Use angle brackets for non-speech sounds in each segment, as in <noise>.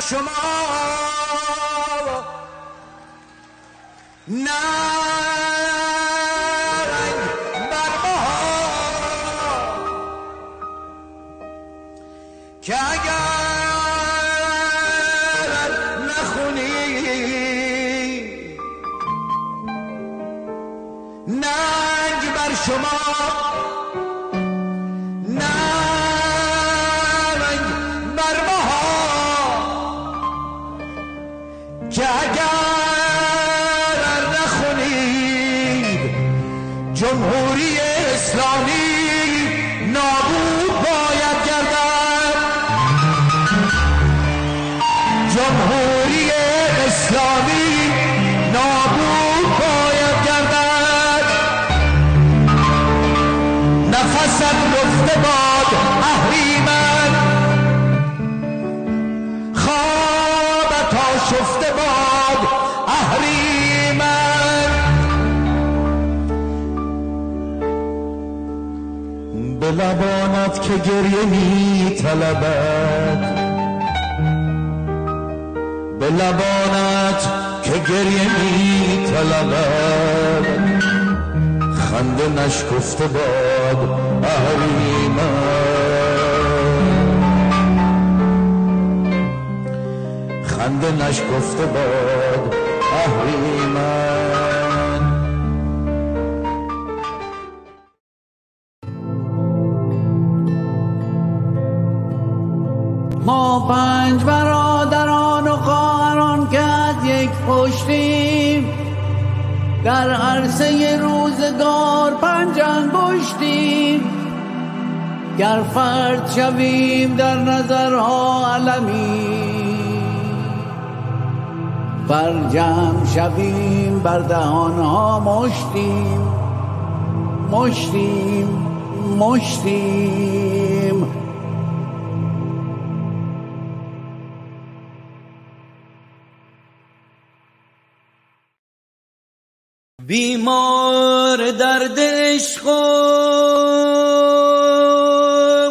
شما نه که گریه می طلبد به لبانت که گریه می طلبد خنده نشکفته باد اهریمن. خنده نشکفته باد اهریمن. پنج برادران و خواهران که یک پشتیم. در عرصه روزگار پنج انگشتیم. گر فرد شویم در نظرها علمی بر جمع شویم بر دهانها مشتیم. مشتیم مشتیم. درد عشق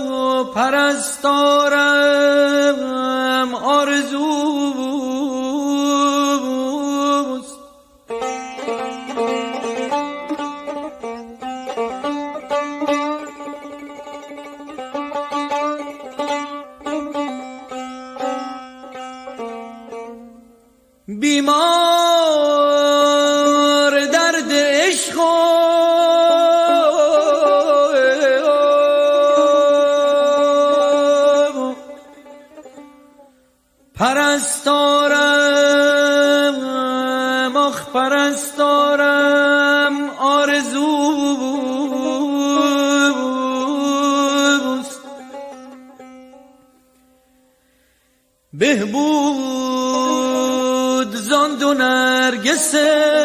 و پرستارم آرزوست. بیمار بهبود زان دو نرگسه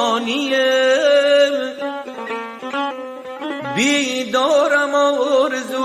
فانی بیدارم آرزو.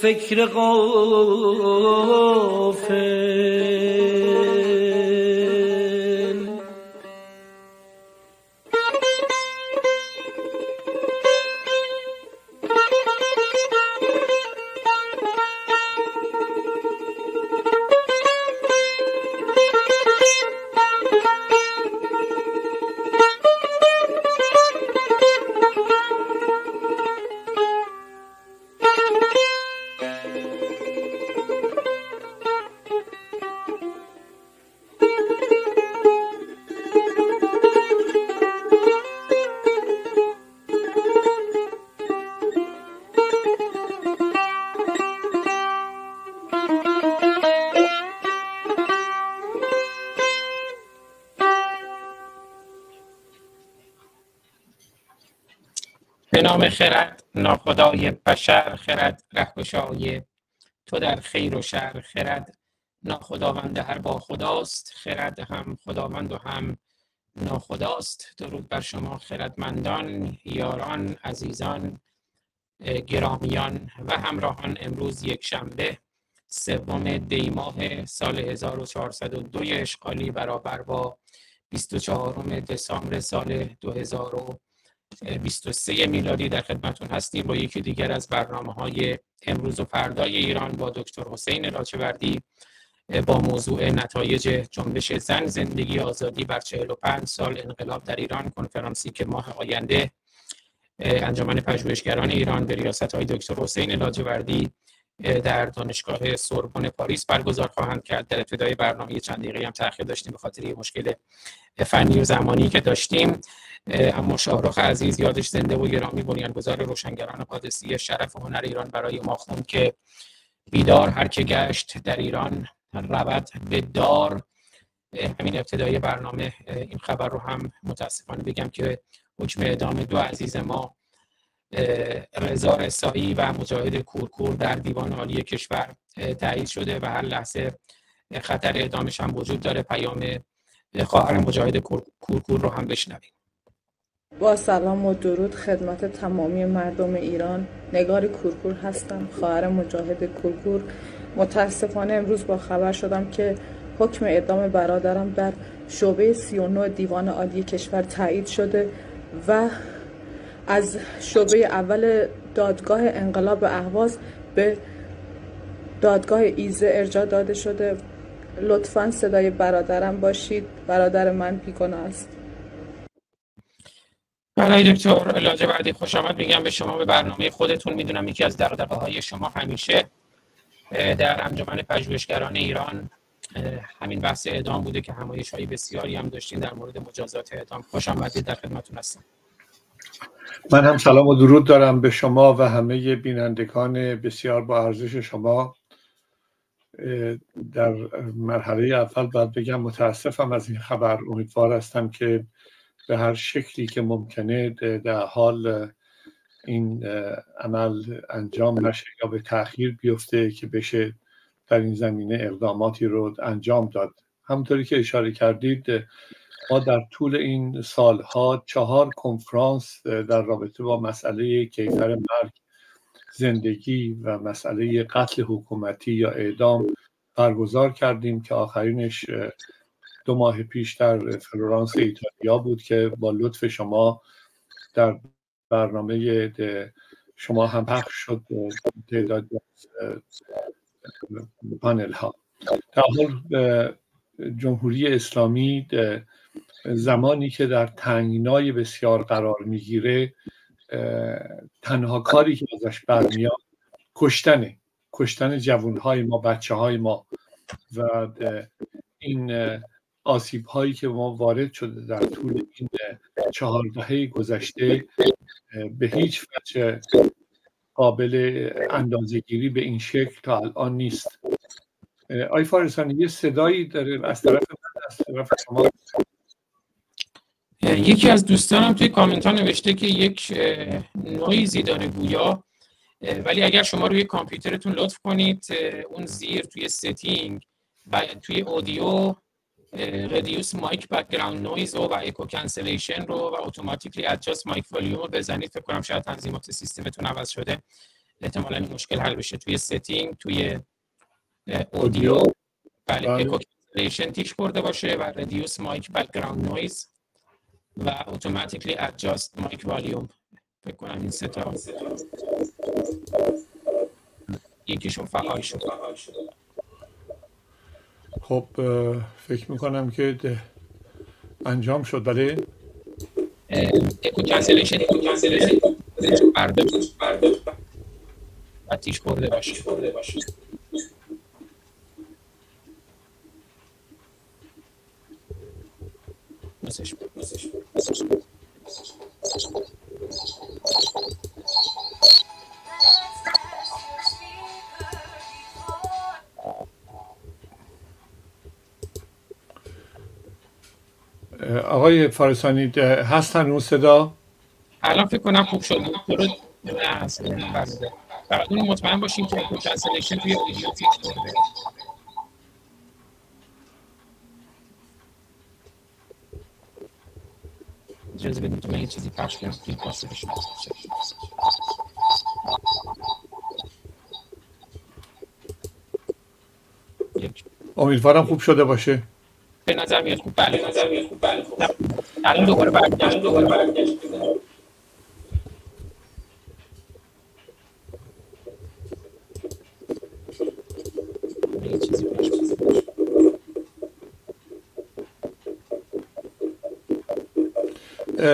فکر نام بشر خرد رهگشای تو در خیر و شر خرد. ناخداوند هر با خداست خرد هم خداوند و هم ناخداست. درود بر شما خردمندان یاران عزیزان گرامیان و همراهان امروز یک شنبه سوم دی ماه سال 1402 اشغالی برابر با 24 دسامبر سال 2000 23 میلادی در خدمتون هستیم با یکی دیگر از برنامه های امروز و فردای ایران با دکتر حسین راچوردی با موضوع نتایج جنبش زن زندگی آزادی بر 45 سال انقلاب در ایران کنفرانسی که ماه آینده انجمن پژوهشگران ایران به ریاست های دکتر حسین لاجوردی در دانشگاه سوربن پاریس برگزار خواهند کرد. در ابتدای برنامه چند دقیقه هم تاخیر داشتیم به خاطر مشکل فنی و زمانی که داشتیم. اما شاهرخ عزیز یادش زنده و گرامی بنیانگذار روشنگران قادسی شرف و هنر ایران برای ما خوند که بیدار هر که گشت در ایران رود به دار. همین ابتدای برنامه این خبر رو هم متاسفانه بگم که حکم ادامه دو عزیز ما رضا رسایی و مجاهد کورکور در دیوان عالی کشور تایید شده و هر لحظه خطر اعدامش هم وجود داره. پیام خواهر مجاهد کورکور رو هم بشنویم. با سلام و درود خدمت تمامی مردم ایران. نگار کورکور هستم خواهر مجاهد کورکور. متاسفانه امروز با خبر شدم که حکم اعدام برادرم در شعبه 39 دیوان عالی کشور تایید شده و از شعبه اول دادگاه انقلاب اهواز به دادگاه ایزه ارجاع داده شده. لطفا صدای برادرم باشید. برادر من بیگناه است. برای دکتر لاجوردی خوش آمد. میگم به شما به برنامه خودتون می‌دونم یکی از دقدقه های شما همیشه در انجمن پژوهشگران ایران همین بحث اعدام بوده که همایش های بسیاری هم داشتین. در مورد مجازات اعدام خوش آمدید. در خدمتون هستم. من هم سلام و درود دارم به شما و همه بینندگان بسیار با ارزش شما. در مرحله اول باید بگم متاسفم از این خبر. امیدوار هستم که به هر شکلی که ممکنه در حال این عمل انجام نشه یا به تاخیر بیفته که بشه در این زمینه اقداماتی رو انجام داد. همونطوری که اشاره کردید ما در طول این سالها چهار کنفرانس در رابطه با مسئله کیفر مرگ زندگی و مسئله قتل حکومتی یا اعدام برگزار کردیم که آخرینش دو ماه پیش در فلورانس ایتالیا بود که با لطف شما در برنامه شما هم پخش شد تعداد پانل ها در حال جمهوری اسلامی زمانی که در تنگنای بسیار قرار می‌گیره تنها کاری که ازش برمیاد کشتنه کشتن جوانهای ما بچه های ما و این آسیب هایی که ما وارد شده در طول این چهار دهه گذشته به هیچ وجه قابل اندازهگیری به این شکل تا الان نیست. آقای فارسانی یه صدایی داره از طرف من از طرف شما. یکی از دوستانم توی کامنت ها نوشته که یک نویزی داره گویا ولی اگر شما روی کامپیوترتون لطف کنید اون زیر توی setting و توی audio reduce mic background noise و echo cancellation رو و automatically adjust mic volume رو بزنید. فکر کنم شاید تنظیمات سیستمتون عوض شده. احتمالا این مشکل حل بشه توی setting توی audio بله echo cancellation تیکش خورده باشه و reduce mic background noise و automatically adjust mic volume فکر کنم این ستا یکیشون فعال شد. خب فکر می‌کنم که انجام شد بله؟ echo cancellation echo cancellation برده برده باشه برده باشه. آقای فارسانی هست هنوز صدا الان فکر کنم خوب شد درود اون مطمئن باشیم که cancellation توی ویدیو fix برده اجازه بدید که من یه چیزی پخش کنم که واسه بشه امیدوارم خوب شده باشه. به نظر میاد خوب. بله نظر میاد خوب. بله خوب. الان دوباره برگشت دوباره برگشت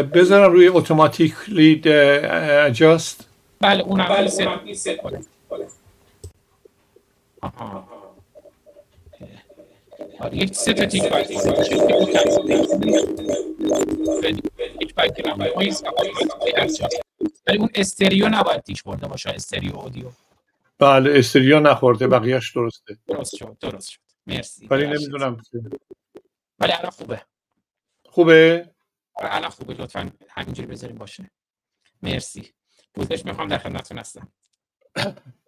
بذارم روی اتوماتیکلی adjust بله اون هم ست کنه آها آره. یک سه تا تیک باید تیک باید ولی اون استریو نباید تیش برده باشه استریو اودیو. بله استریو نخورده بقیهش درسته. درست شد درست شد. مرسی. ولی نمی‌دونم ولی الان خوبه. خوبه؟ آره، الان خوبه لطفا همینجوری بذاریم باشه. مرسی. پوزش می‌خوام در خدمتتون هستم.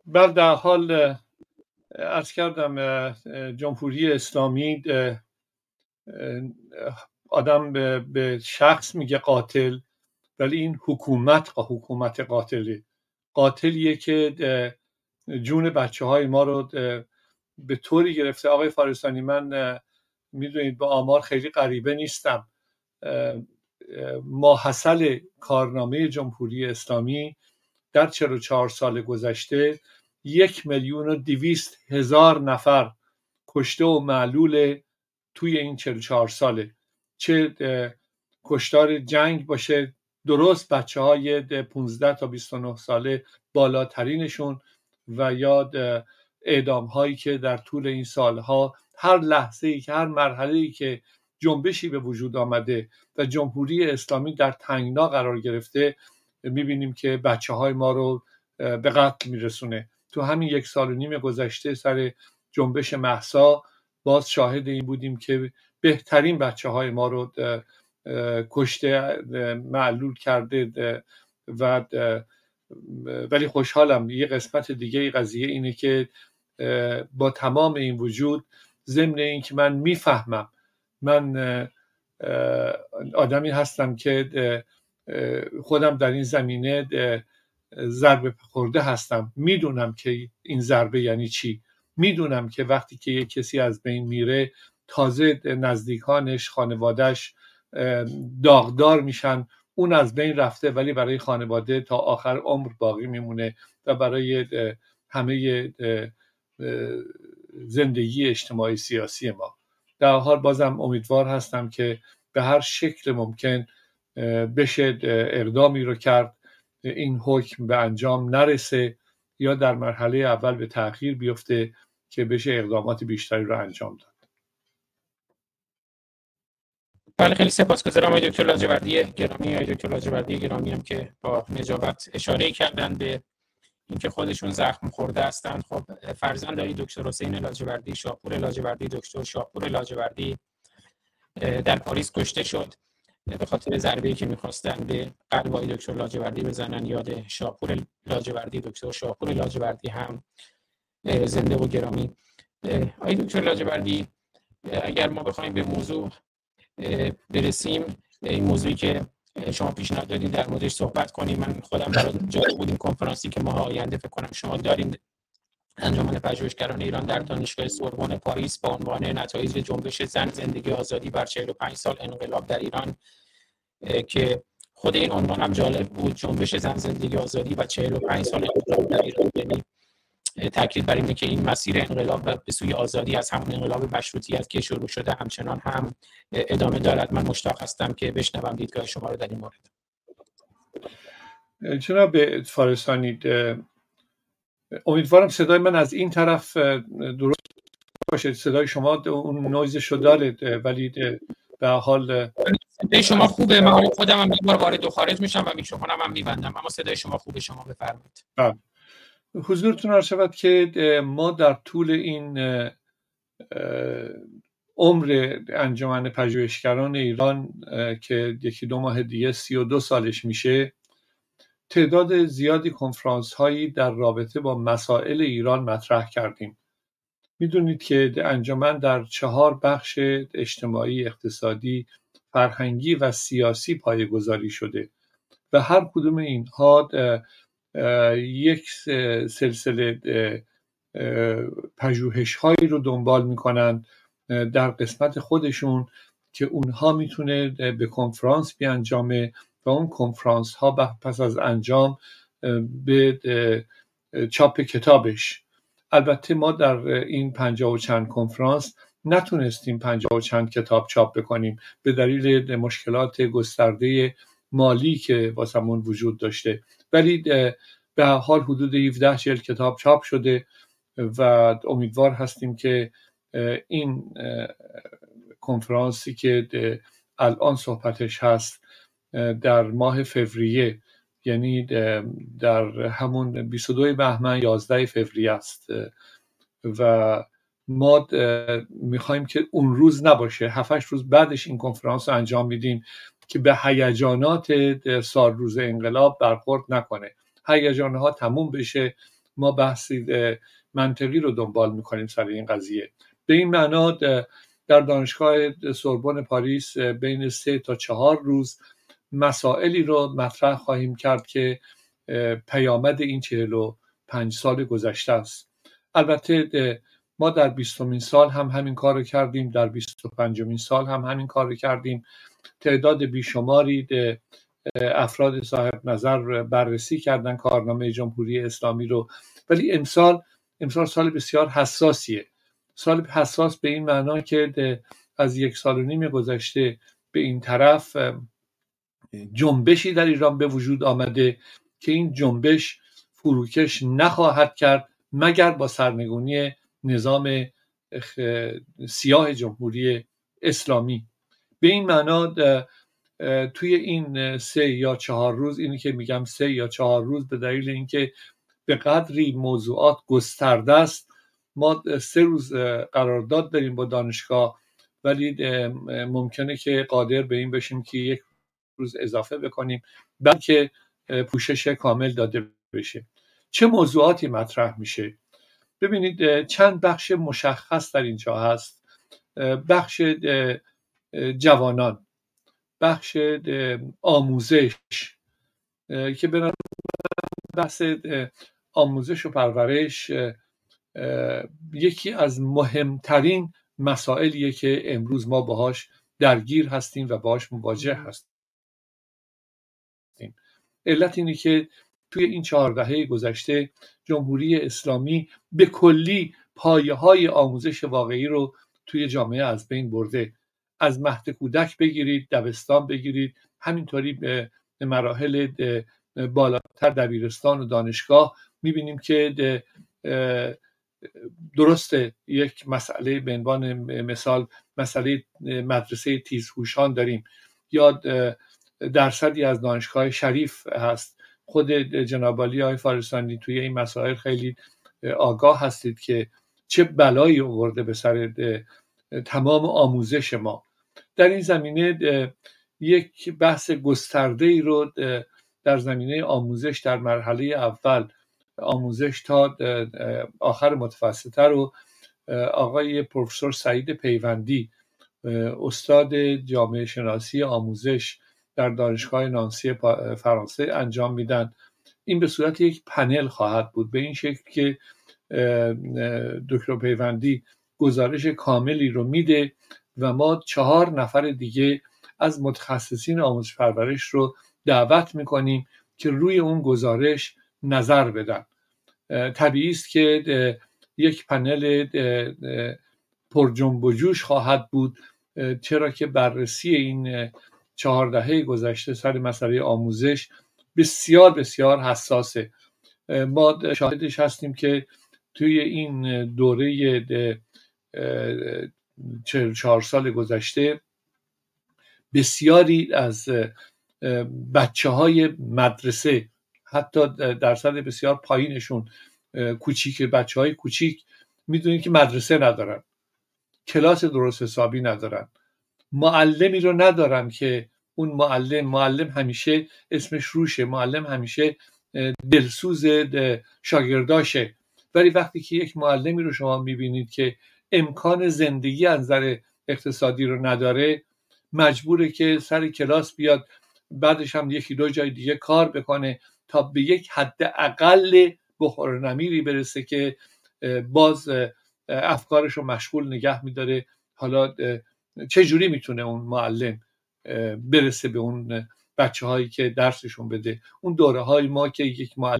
بله در حال ارز کردم جمهوری اسلامی آدم به شخص میگه قاتل ولی این حکومت حکومت قاتله. قاتلیه که جون بچه های ما رو به طوری گرفته. آقای فارستانی من می‌دونید با آمار خیلی غریبه نیستم. ماحصل کارنامه جمهوری اسلامی در 44 سال گذشته یک میلیون و دویست هزار نفر کشته و معلول توی این 44 ساله. چه کشتار جنگ باشه. درست بچه های 15 تا 29 ساله بالاترینشون و یا اعدام هایی که در طول این سالها هر لحظه ای که هر مرحله ای که جنبشی به وجود آمده و جمهوری اسلامی در تنگنا قرار گرفته. می‌بینیم که بچه های ما رو به قتل میرسونه. تو همین یک سال و نیم گذشته سر جنبش محسا باز شاهد این بودیم که بهترین بچه های ما رو کشته معلول کرده و ولی خوشحالم یه قسمت دیگه قضیه اینه که با تمام این وجود ضمن این که من می‌فهمم من آدمی هستم که خودم در این زمینه ضربه خورده هستم. می‌دونم که این ضربه یعنی چی. می‌دونم که وقتی که یک کسی از بین میره تازه نزدیکانش خانوادهش داغدار میشن. اون از بین رفته ولی برای خانواده تا آخر عمر باقی میمونه و برای همه زندگی اجتماعی سیاسی ما. در حال بازم امیدوار هستم که به هر شکل ممکن بشه اقدامی رو کرد این حکم به انجام نرسه یا در مرحله اول به تاخیر بیفته که بشه اقدامات بیشتری رو انجام داد. بله خیلی سپاسگزارم آقای دکتر لاجوردی گرامی. آقای دکتر لاجوردی گرامی هم که با نجابت اشاره کردن به اینکه خودشون زخم خورده هستند خب فرزند آقای دکتر حسین لاجوردی شاپور لاجوردی دکتر شاپور لاجوردی در پاریس کشته شد. به خاطر ضربه‌ای که می‌خواستن به قلب آقای دکتر لاجوردی بزنن یاد شاپور لاجوردی دکتر شاپور لاجوردی هم زنده و گرامی. آقای دکتر لاجوردی اگر ما بخوایم به موضوع برسیم این موضوعی که شما پیشنهاد دادید در موردش صحبت کنیم. من خودم برای جالب بود این کنفرانسی که ما آینده فکر کنم شما دارین. انجمن پژوهشگران ایران در دانشگاه سوربن پاریس با عنوان نتایج جنبش زن زندگی آزادی بر 45 سال انقلاب در ایران که خود این عنوان هم جالب بود. جنبش زن زندگی آزادی و 45 سال انقلاب در ایران. یعنی تاکید بر اینه که این مسیر انقلاب به سوی آزادی از همون انقلاب مشروطیت که شروع شده همچنان هم ادامه دارد. من مشتاق هستم که بشنوم دیدگاه شما رو در این مورد. جناب فارسانی امیدوارم صدای من از این طرف درست باشه. صدای شما اون نویزش رو داره ولی به حال صدای شما خوبه. من خودم هم بار وارد و خارج میشم و میکروفونم هم میبندم. اما صدای شما خوبه. شما بفرمایید. بله. حضورتون عرض شود که ما در طول این عمر انجمن پژوهشگران ایران که یکی دو ماه دیگه سی و دو سالش میشه تعداد زیادی کنفرانس هایی در رابطه با مسائل ایران مطرح کردیم. می‌دونید که انجمن در چهار بخش اجتماعی اقتصادی فرهنگی و سیاسی پایگذاری شده. و هر کدوم اینها یک سلسله پژوهش هایی رو دنبال می‌کنند در قسمت خودشون که اونها می‌تونه به کنفرانس بیانجامه و اون کنفرانس ها پس از انجام به چاپ کتابش. البته ما در این پنجاه و چند کنفرانس نتونستیم پنجاه و چند کتاب چاپ بکنیم به دلیل مشکلات گسترده مالی که واسمون وجود داشته. ولی به حال حدود 17 جلد کتاب چاپ شده و امیدوار هستیم که این کنفرانسی که الان صحبتش هست در ماه فوریه یعنی در همون 22 بهمن 11 فوریه است و ما می‌خوایم که اون روز نباشه 7 روز بعدش این کنفرانس رو انجام میدیم. که به هیجانات سال روز انقلاب برخورد نکنه. هیجان ها تموم بشه. ما بحثی منطقی رو دنبال می‌کنیم سر این قضیه. به این معنا در دانشگاه سوربن پاریس بین سه تا چهار روز مسائلی رو مطرح خواهیم کرد که پیامد این چهل و پنج سال گذشته است. البته ما در بیستمین سال هم همین کار رو کردیم در بیست و پنجمین سال هم همین کار رو کردیم. تعداد بیشماری افراد صاحب نظر بررسی کردن کارنامه جمهوری اسلامی رو. ولی امسال امسال سال بسیار حساسیه. سال حساس به این معنا که از یک سال و نیم گذشته به این طرف جنبشی در ایران به وجود آمده که این جنبش فروکش نخواهد کرد مگر با سرنگونی نظام سیاه جمهوری اسلامی. به این معنا توی این سه یا چهار روز اینی که میگم سه یا چهار روز به دلیل اینکه به قدری موضوعات گسترده است ما سه روز قرارداد داریم با دانشگاه ولی ممکنه که قادر به این بشیم که یک روز اضافه بکنیم بلکه پوشش کامل داده بشه. چه موضوعاتی مطرح میشه؟ ببینید چند بخش مشخص در اینجا هست. بخش جوانان. بخش آموزش که به بحث آموزش و پرورش یکی از مهمترین مسائلیه که امروز ما باهاش درگیر هستیم و باهاش مواجه هستیم. علت اینه که توی این چهار دهه گذشته جمهوری اسلامی به کلی پایه های آموزش واقعی رو توی جامعه از بین برده. از مهد کودک بگیرید دبستان بگیرید همینطوری به مراحل بالاتر دبیرستان و دانشگاه می‌بینیم که درسته یک مسئله به عنوان مثال مسئله مدرسه تیزهوشان داریم. یا درصدی از دانشگاه شریف هست. خود جنابالی های فارستانی توی این مسائل خیلی آگاه هستید که چه بلایی آورده به سر تمام آموزش ما. در این زمینه یک بحث گسترده ای رو در زمینه آموزش در مرحله اول آموزش تا آخر متوسطه رو آقای پروفسور سعید پیوندی استاد جامعه شناسی آموزش در دانشگاه نانسی فرانسه انجام میدن. این به صورت یک پنل خواهد بود. به این شکل که دکتر پیوندی گزارش کاملی رو میده. و ما چهار نفر دیگه از متخصصین آموزش پرورش رو دعوت می‌کنیم که روی اون گزارش نظر بدن. طبیعی است که یک پنل پر جنب و جوش خواهد بود. چرا که بررسی این چهار دهه گذشته سر مسئله آموزش بسیار بسیار حساسه. ما شاهدش هستیم که توی این دوره چهار سال گذشته بسیاری از بچه های مدرسه حتی درصد بسیار پایینشون کوچیک بچه های کوچیک می‌دونید که مدرسه ندارن کلاس درست حسابی ندارن معلمی رو ندارن که اون معلم معلم همیشه اسمش روشه معلم همیشه دلسوز شاگرداشه. ولی وقتی که یک معلمی رو شما می‌بینید که امکان زندگی از نظر اقتصادی رو نداره. مجبوره که سر کلاس بیاد بعدش هم یکی دو جای دیگه کار بکنه تا به یک حد اقل بخور نمیری برسه که باز افکارش رو مشغول نگه میداره. حالا چه جوری می‌تونه اون معلم برسه به اون بچه هایی که درسشون بده؟ اون دوره های ما که یک معلم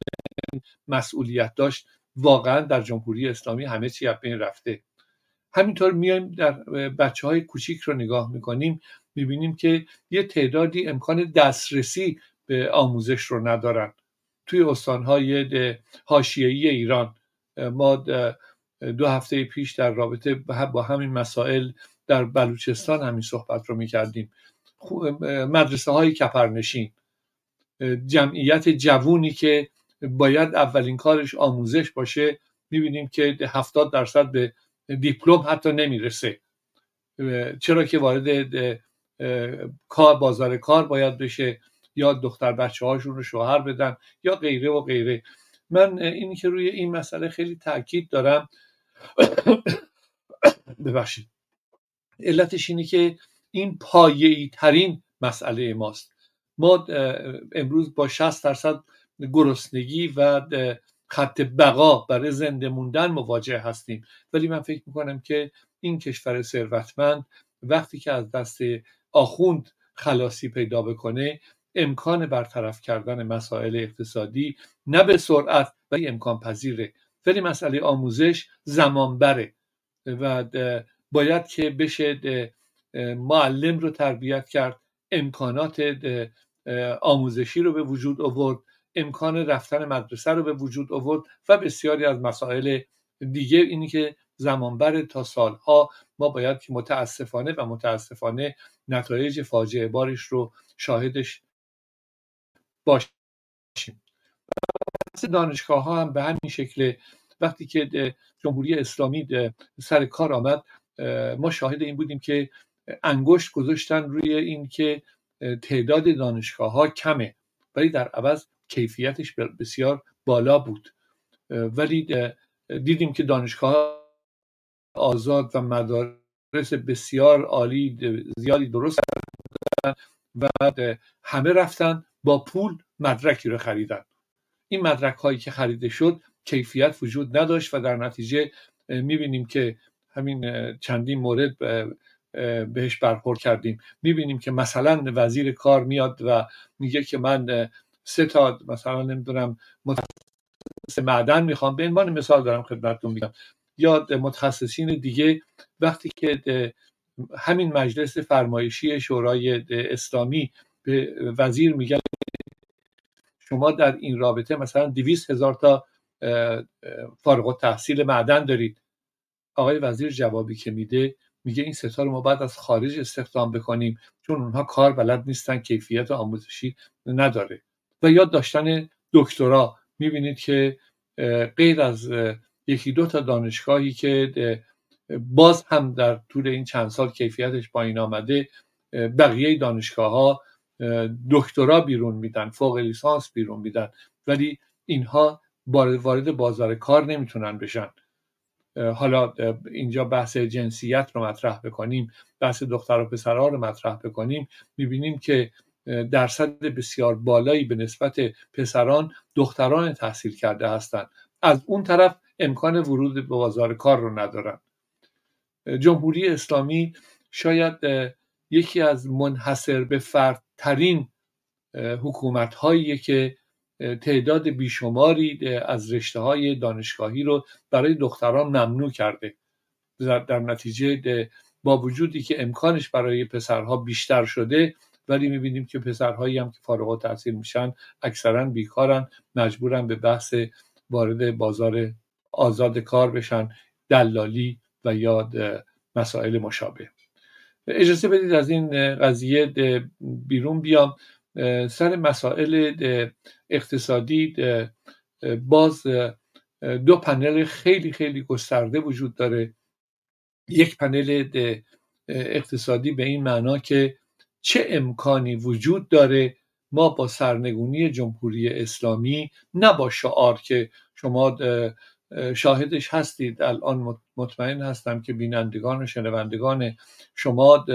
مسئولیت داشت واقعا در جمهوری اسلامی همه چی از رفته. همینطور میایم در بچه های کوچیک رو نگاه می‌کنیم می‌بینیم که یه تعدادی امکان دسترسی به آموزش رو ندارن. توی استانهای حاشیه‌ای ایران ما دو هفته پیش در رابطه با همین مسائل در بلوچستان همین صحبت رو می‌کردیم. مدرسه های کپرنشین جمعیت جوونی که باید اولین کارش آموزش باشه. می‌بینیم که هفتاد درصد به دیپلم حتی نمی‌رسه. چرا که وارد کار بازار کار باید بشه یا دختر بچه هاشون رو شوهر بدن یا غیره و غیره. من اینی که روی این مسئله خیلی تاکید دارم. <coughs> ببخشید. علتش اینه که این پایه‌ای ترین مسئله ماست. ما امروز با 60 درصد گرسنگی و خط بقا برای زنده موندن مواجه هستیم. ولی من فکر می‌کنم که این کشور ثروتمند وقتی که از دست آخوند خلاصی پیدا بکنه امکان برطرف کردن مسائل اقتصادی نه به سرعت ولی امکان پذیره. ولی مسئله آموزش زمان بره و باید که بشه معلم رو تربیت کرد امکانات آموزشی رو به وجود آورد امکان رفتن مدرسه رو به وجود آورد و بسیاری از مسائل دیگه اینی که زمان بره تا سالها ما باید که متاسفانه و متاسفانه نتایج فاجعه بارش رو شاهدش باشیم. دانشگاه ها هم به همین شکل وقتی که جمهوری اسلامی سر کار آمد ما شاهد این بودیم که انگشت گذاشتن روی این که تعداد دانشگاه ها کمه. ولی در عوض کیفیتش بسیار بالا بود. ولی دیدیم که دانشگاه آزاد و مدارس بسیار عالی زیادی درست و همه رفتن با پول مدرکی رو خریدن. این مدرک هایی که خریده شد کیفیت وجود نداشت و در نتیجه می‌بینیم که همین چندین مورد بهش برخورد کردیم. می‌بینیم که مثلا وزیر کار میاد و میگه که من سه تا مثلا نمی‌دونم متخصص معدن می‌خوام به عنوان مثال دارم خدمتتون میگم. یا متخصصین دیگه وقتی که همین مجلس فرمایشی شورای اسلامی به وزیر میگن شما در این رابطه مثلا دویست هزار تا فارغ تحصیل معدن دارید. آقای وزیر جوابی که میده میگه این ستا رو ما بعد از خارج استخدام بکنیم چون اونها کار بلد نیستن کیفیت آموزشی نداره. و یاد داشتن دکترا. می‌بینید که غیر از یکی دو تا دانشگاهی که باز هم در طول این چند سال کیفیتش پایین آمده بقیه دانشگاه ها دکترا بیرون میدن فوق لیسانس بیرون میدن. ولی اینها وارد بازار کار نمی‌تونن بشن. حالا اینجا بحث جنسیت رو مطرح بکنیم بحث دختر و پسرها رو مطرح بکنیم. می‌بینیم که درصد بسیار بالایی به نسبت پسران دختران تحصیل کرده هستند. از اون طرف امکان ورود به بازار کار رو ندارن. جمهوری اسلامی شاید یکی از منحصر به فردترین حکومت هایی که تعداد بیشماری از رشته های دانشگاهی رو برای دختران ممنوع کرده. در نتیجه با وجودی که امکانش برای پسرها بیشتر شده ولی می‌بینیم که پسرهایی هم که فارغ تحصیل میشن اکثرا بیکارن مجبورن به بحث وارد بازار آزاد کار بشن دلالی و یا مسائل مشابه. اجازه بدید از این قضیه بیرون بیام. سر مسائل اقتصادی باز دو پنل خیلی خیلی گسترده وجود داره. یک پنل اقتصادی به این معنا که چه امکانی وجود داره ما با سرنگونی جمهوری اسلامی نه با شعار که شما شاهدش هستید الان مطمئن هستم که بینندگان و شنوندگان شما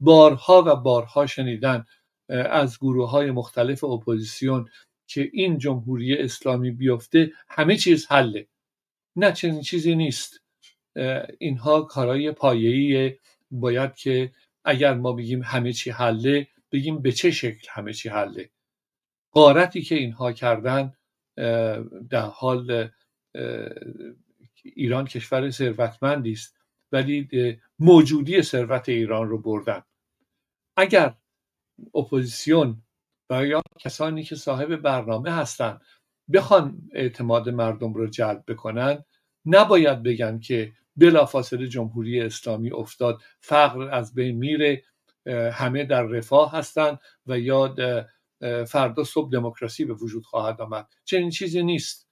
بارها و بارها شنیدن از گروه های مختلف اپوزیسیون که این جمهوری اسلامی بیفته همه چیز حله. نه چنین چیزی نیست. اینها کارهای پایه‌ای باید که اگر ما بگیم همه چی حله بگیم به چه شکل همه چی حله. قارتی که اینها کردن در حال ایران کشور ثروتمندی است ولی موجودی ثروت ایران رو بردن. اگر اپوزیسیون و یا کسانی که صاحب برنامه هستند بخوان اعتماد مردم رو جلب بکنن نباید بگن که بلافاصله جمهوری اسلامی افتاد. فقر از بین میره همه در رفاه هستند و یا فردا صبح دموکراسی به وجود خواهد آمد. چنین چیزی نیست.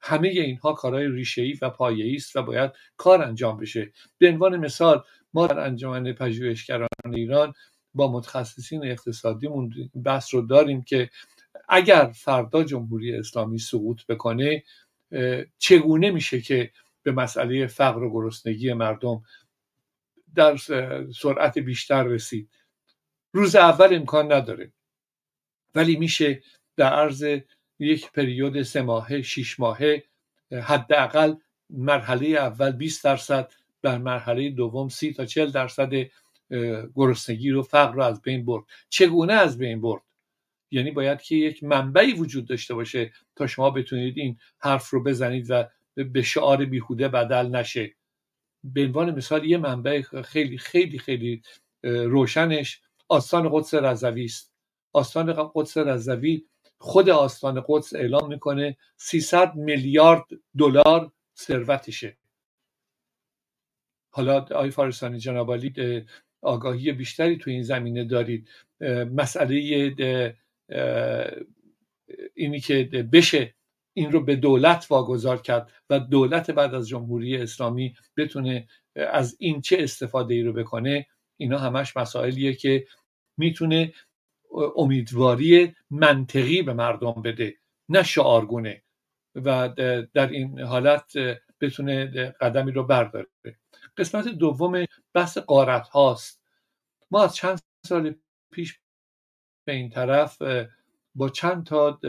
همه اینها کارهای ریشه‌ای و پایه‌ای است و باید کار انجام بشه. به عنوان مثال ما در انجمن پژوهشگران ایران با متخصصین اقتصادیمون بحث رو داریم که اگر فردا جمهوری اسلامی سقوط بکنه چگونه میشه که به مسئله فقر و گرسنگی مردم در سرعت بیشتر رسید. روز اول امکان نداره ولی میشه در عرض یک پریود سه ماهه شیش ماهه حداقل مرحله اول 20 درصد در مرحله دوم سی تا 40 درصد گرسنگی رو فقر رو از بین برد. چگونه از بین برد؟ یعنی باید که یک منبعی وجود داشته باشه تا شما بتونید این حرف رو بزنید و به شعار بیهوده بدل نشه. به عنوان مثال یه منبع خیلی خیلی خیلی روشنش آستان قدس رضوی است. آستان قدس رضوی خود آستان قدس اعلام می‌کنه 300 میلیارد دلار ثروتشه. حالا آقای فارسانی جناب آگاهی بیشتری تو این زمینه دارید. مسئله اینی که بشه این رو به دولت واگذار کرد و دولت بعد از جمهوری اسلامی بتونه از این چه استفاده ای رو بکنه اینا همش مسائلیه که می‌تونه امیدواری منطقی به مردم بده نه شعارگونه و در این حالت بتونه قدمی رو برداره. قسمت دوم بحث قارت هاست ما از چند سال پیش به این طرف با چند تا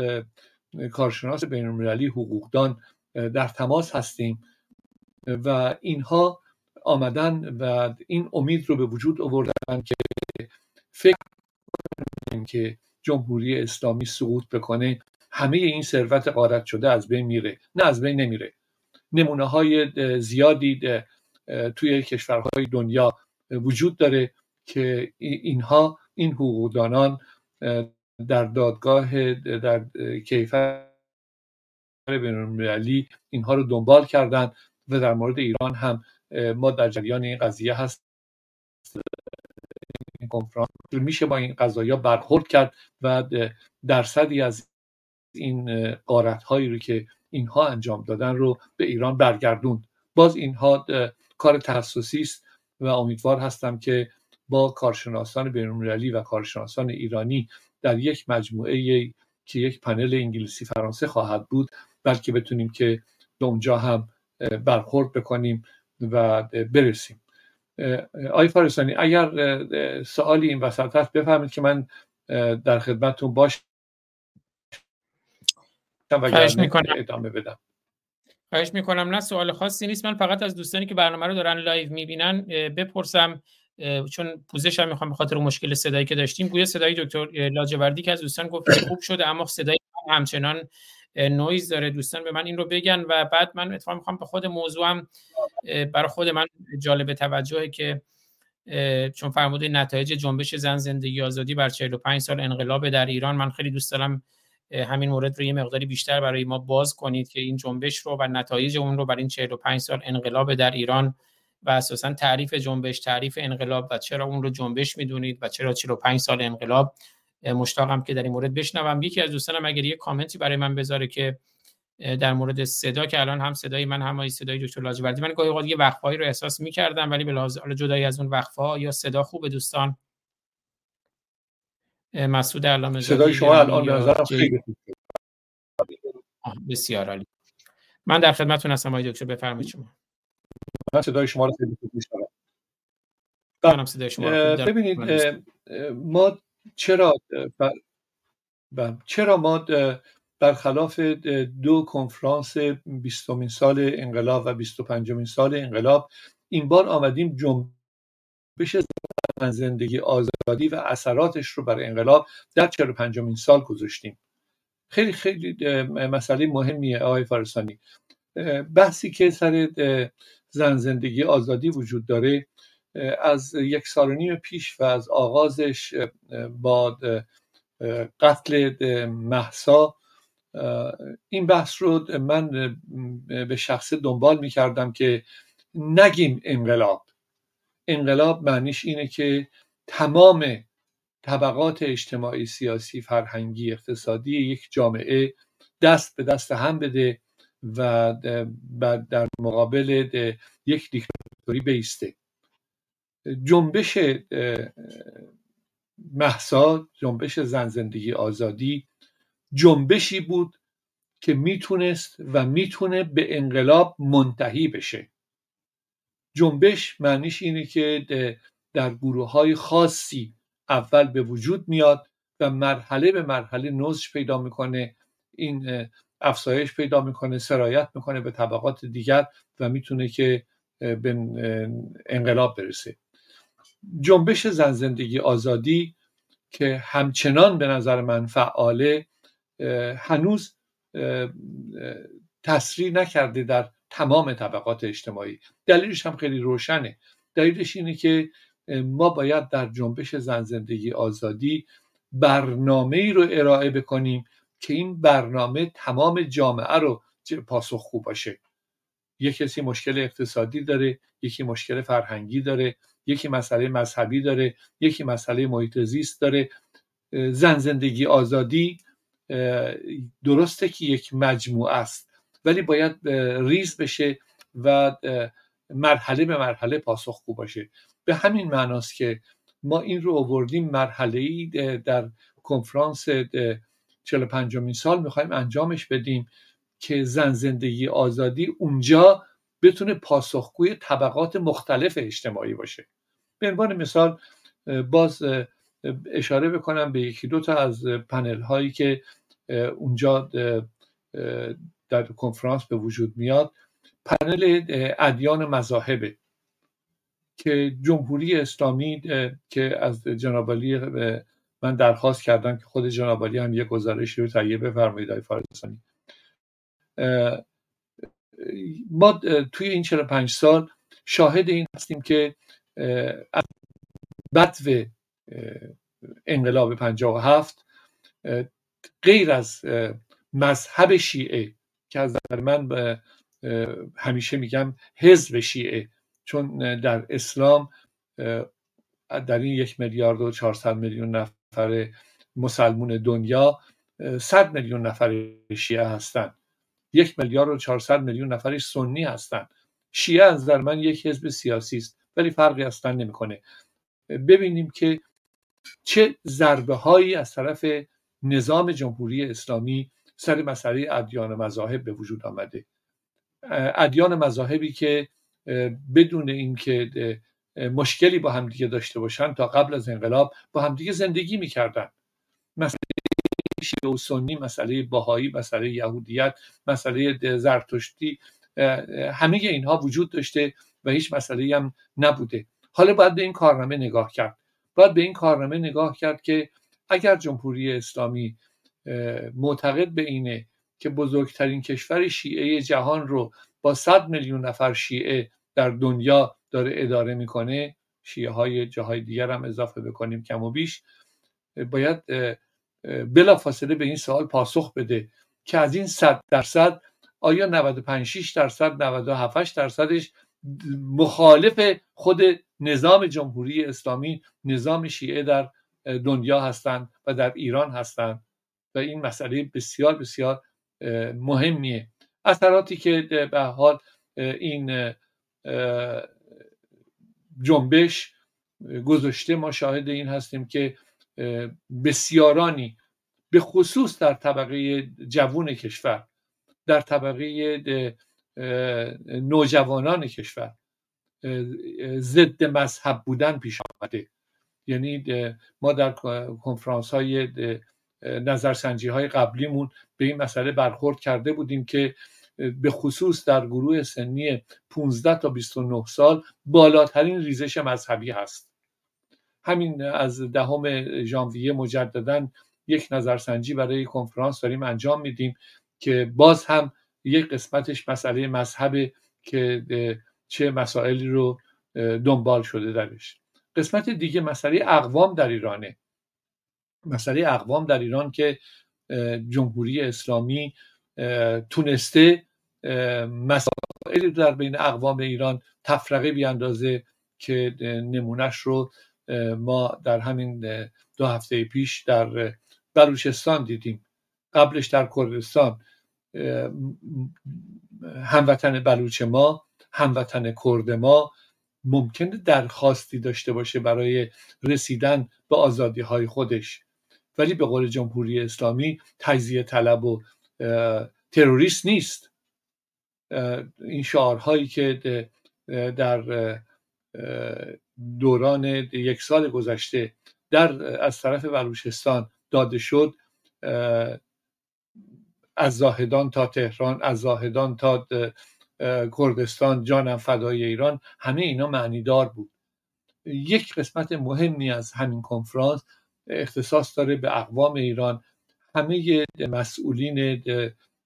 کارشناس بین المللی حقوقدان در تماس هستیم. و اینها آمدن و این امید رو به وجود آوردن که فکر کنیم که جمهوری اسلامی سقوط بکنه همه این ثروت غارت شده از بین میره. نه از بین نمیره. نمونه های زیادی توی کشورهای دنیا وجود داره که اینها این حقوقدانان در دادگاه در کیفر بینالمللی اینها رو دنبال کردن و در مورد ایران هم ما در جریان این قضیه هست میشه با این قضایا برخورد کرد و درصدی از این قارت هایی رو که اینها انجام دادن رو به ایران برگردوند. باز اینها کار تخصصی است و امیدوار هستم که با کارشناسان بینالمللی و کارشناسان ایرانی در یک مجموعه که یک پنل انگلیسی فرانسه خواهد بود بلکه بتونیم که به اونجا هم برخورد بکنیم و برسیم. آی فارسانی اگر سوالی این وسط هست بفرمایید که من در خدمتتون باشم و ادامه بدم. خواهش می‌کنم. نه سوال خاصی نیست. من فقط از دوستانی که برنامه رو دارن live می‌بینن بپرسم چون پوزش هم می‌خوام به خاطر مشکل صدایی که داشتیم. گویا صدای دکتر لاجوردی که از دوستان گفت خوب شده اما صدای همچنان نویز داره. دوستان به من این رو بگن و بعد من اتفاقا می‌خوام به خود موضوعم برای خود من جالب توجهه که چون فرموده نتایج جنبش زن زندگی آزادی بر 45 سال انقلاب در ایران. من خیلی دوست دارم همین مورد رو یه مقداری بیشتر برای ما باز کنید که این جنبش رو و نتایج اون رو برای این 45 سال انقلاب در ایران و اساسا تعریف جنبش تعریف انقلاب و چرا اون رو جنبش می‌دونید و چرا 45 سال انقلاب مشتاقم که در این مورد بشنوم. یکی از دوستانم اگر یه کامنتی برای من بذاره که در مورد صدا که الان هم صدای من هم صدای دکتر لاجوردی من گاهی اوقات یه وقفه‌ای رو احساس می‌کردم ولی به لحاظ جدای از اون وقفه‌ها یا صدا خوب دوستان. مسعود علامه صدای شما الان به نظرم خیلی بسیار عالی. من در خدمتتون هستم آقای دکتر بفرمایید شما. من صدای شما رو خیلی خوب میشنوم. منم صدای شما رو ببینید ما چرا چرا ما برخلاف دو کنفرانس بیستمین سال انقلاب و بیست و پنجمین سال انقلاب این بار آمدیم جنبش زندگی آزادی و اثراتش رو برای انقلاب در 45 سال گذاشتیم. خیلی خیلی مسئله مهمیه آقای فارسانی. بحثی که سر زن زندگی آزادی وجود داره از یک سال و نیم پیش و از آغازش با قتل محسا این بحث رو من به شخص دنبال می کردم که نگیم انقلاب. انقلاب معنیش اینه که تمام طبقات اجتماعی سیاسی فرهنگی اقتصادی یک جامعه دست به دست هم بده و در مقابل یک دیکتاتوری بیسته. جنبش محسا جنبش زن زندگی آزادی جنبشی بود که می‌تونست و می‌تونه به انقلاب منتهی بشه. جنبش معنیش اینه که در گروه های خاصی اول به وجود میاد و مرحله به مرحله نزش پیدا می‌کنه. این افزایش پیدا می‌کنه سرایت می‌کنه به طبقات دیگر و می‌تونه که به انقلاب برسه. جنبش زن زندگی آزادی که همچنان به نظر من فعاله هنوز تسریع نکرده در تمام طبقات اجتماعی. دلیلش هم خیلی روشنه. دلیلش اینه که ما باید در جنبش زن زندگی آزادی برنامه ای رو ارائه بکنیم که این برنامه تمام جامعه رو پاسخ خوب باشه. یک کسی مشکل اقتصادی داره یکی مشکل فرهنگی داره یکی مسئله مذهبی داره یکی مسئله محیط زیست داره. زن زندگی آزادی درسته که یک مجموعه است ولی باید ریز بشه و مرحله به مرحله پاسخگو باشه. به همین معناست که ما این رو آوردیم مرحله ای در کنفرانس 45 سال می‌خوایم انجامش بدیم که زن زندگی آزادی اونجا بتونه پاسخگوی طبقات مختلف اجتماعی باشه. به عنوان مثال باز اشاره بکنم به یکی دو تا از پنل هایی که اونجا در کنفرانس به وجود میاد. پنل ادیان مذاهبه که جمهوری اسلامی که از جناب علی من درخواست کردم که خود جناب هم یه گزارشی رو تهیه بفرمایید آقای فارسانی. ما توی این 45 سال شاهد این هستیم که از بدو انقلاب 57 غیر از مذهب شیعه که از در من همیشه میگم حزب شیعه چون در اسلام در این یک میلیارد و چهارصد میلیون نفر مسلمون دنیا صد میلیون نفر شیعه هستند یک میلیارد و چهارصد میلیون نفرش سنی هستند شیعه از در من یک حزب سیاسی است ولی فرقی اصلا نمی‌کنه. ببینیم که چه ضربه هایی از طرف نظام جمهوری اسلامی سر مسئله ادیان و مذاهب به وجود آمده. ادیان مذاهبی که بدون اینکه مشکلی با همدیگه داشته باشن تا قبل از انقلاب با همدیگه زندگی می‌کردن. مسئله شیعه و سنی مسئله باهایی مسئله یهودیت مسئله زرتشتی همه اینها وجود داشته و هیچ مسئله هم نبوده. حالا باید به این کارنامه نگاه کرد. باید به این کارنامه نگاه کرد که اگر جمهوری اسلامی معتقد به اینه که بزرگترین کشور شیعه جهان رو با صد میلیون نفر شیعه در دنیا داره اداره می‌کنه شیعه های جاهای دیگر هم اضافه بکنیم کم و بیش. باید بلا فاصله به این سوال پاسخ بده که از این صد درصد آیا 95 6 درصد 97 درصدش مخالف خود نظام جمهوری اسلامی نظام شیعه در دنیا هستند و در ایران هستند و این مسئله بسیار بسیار مهمیه. اثراتی که به حال این جنبش گذاشته ما شاهد این هستیم که بسیارانی به خصوص در طبقه جوون کشور در طبقه نوجوانان کشور ضد مذهب بودن پیش آمده. یعنی ما در کنفرانس های نظرسنجی های قبلیمون به این مسئله برخورد کرده بودیم که به خصوص در گروه سنی 15 تا 29 سال بالاترین ریزش مذهبی هست. همین از دهم ژانویه مجددا یک نظرسنجی برای کنفرانس داریم انجام میدیم که باز هم یک قسمتش مسئله مذهب که چه مسائلی رو دنبال شده درش. قسمت دیگه مسئله اقوام در ایرانه. مسئله اقوام در ایران که جمهوری اسلامی تونسته مسائلی در بین اقوام ایران تفرقه بیاندازه که نمونهش رو ما در همین دو هفته پیش در بلوچستان دیدیم. قبلش در کردستان هموطن بلوچ ما هموطن کرد ما ممکنه درخواستی داشته باشه برای رسیدن به آزادی های خودش. ولی به قول جمهوری اسلامی تجزیه طلب و تروریست نیست. این شعارهایی که در دوران یک سال گذشته در از طرف بلوچستان داده شد از زاهدان تا تهران از زاهدان تا کردستان جانم فدای ایران همه اینا معنیدار بود. یک قسمت مهمی از همین کنفرانس اختصاص داره به اقوام ایران همه مسئولین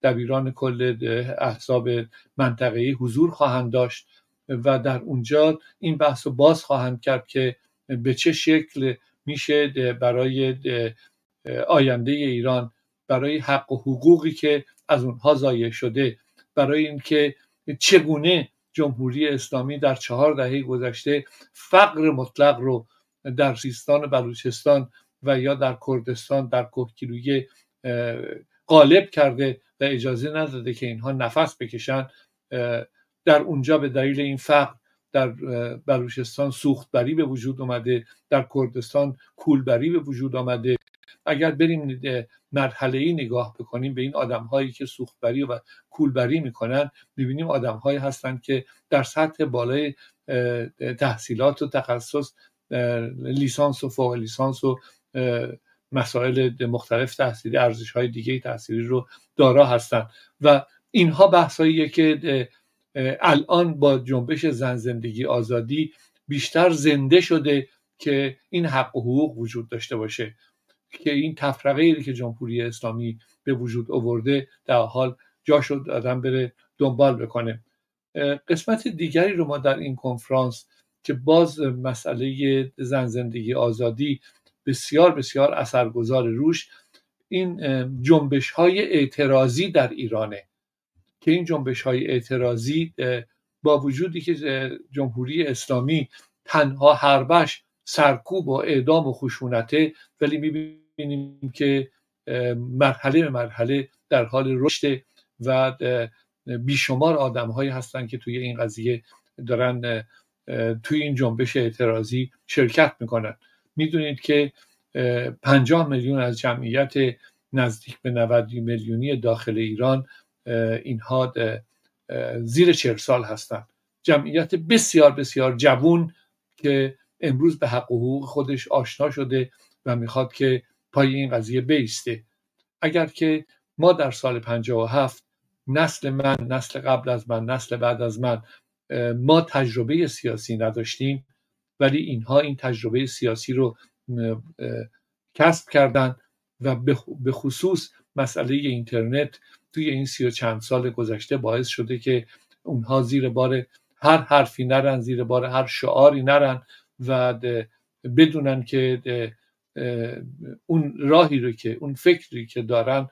دبیران کل احزاب منطقه‌ای حضور خواهند داشت و در اونجا این بحث رو باز خواهند کرد که به چه شکل میشه برای آینده ایران برای حق و حقوقی که از اونها ضایع شده برای اینکه چگونه جمهوری اسلامی در چهار دهه گذشته فقر مطلق رو در سیستان و بلوچستان و یا در کردستان در کوهگیلویه غالب کرده و اجازه نداده که اینها نفس بکشن در اونجا به دلیل این فقر در بلوچستان سوختبری به وجود آمده در کردستان کولبری به وجود آمده. اگر بریم مرحله ای نگاه بکنیم به این آدم هایی که سوختبری و کولبری می‌کنن می‌بینیم آدم هایی هستند که در سطح بالای تحصیلات و تخصص لیسانس و فوق لیسانس و مسائل مختلف تحصیلی ارزش های دیگه تحصیلی رو دارا هستند و اینها بحثاییه که الان با جنبش زن زندگی آزادی بیشتر زنده شده که این حق و حقوق وجود داشته باشه. که این تفرقه ای که جمهوری اسلامی به وجود آورده در حال جا شد آدم بره دنبال بکنه. قسمت دیگری رو ما در این کنفرانس که باز مسئله زن زندگی آزادی بسیار بسیار اثرگذار روش این جنبش های اعتراضی در ایرانه. که این جنبش های اعتراضی با وجودی که جمهوری اسلامی تنها حربش سرکوب و اعدام و خشونته ولی می‌بینیم که مرحله به مرحله در حال رشد و بیشمار آدم هایی هستن که توی این قضیه دارن توی این جنبش اعتراضی شرکت می‌کنن. می‌دونید که پنجاه میلیون از جمعیت نزدیک به 90 میلیونی داخل ایران اینها زیر چهل سال هستند جمعیت بسیار بسیار جوون که امروز به حق و حقوق خودش آشنا شده و می‌خواد که پای این قضیه بیسته. اگر که ما در سال 57 نسل من نسل قبل از من نسل بعد از من ما تجربه سیاسی نداشتیم ولی اینها این تجربه سیاسی رو کسب کردن و به خصوص مسئله اینترنت توی این سی و چند سال گذشته باعث شده که اونها زیر بار هر حرفی نرن زیر بار هر شعاری نرن و بدونن که اون راهی رو که اون فکری که دارن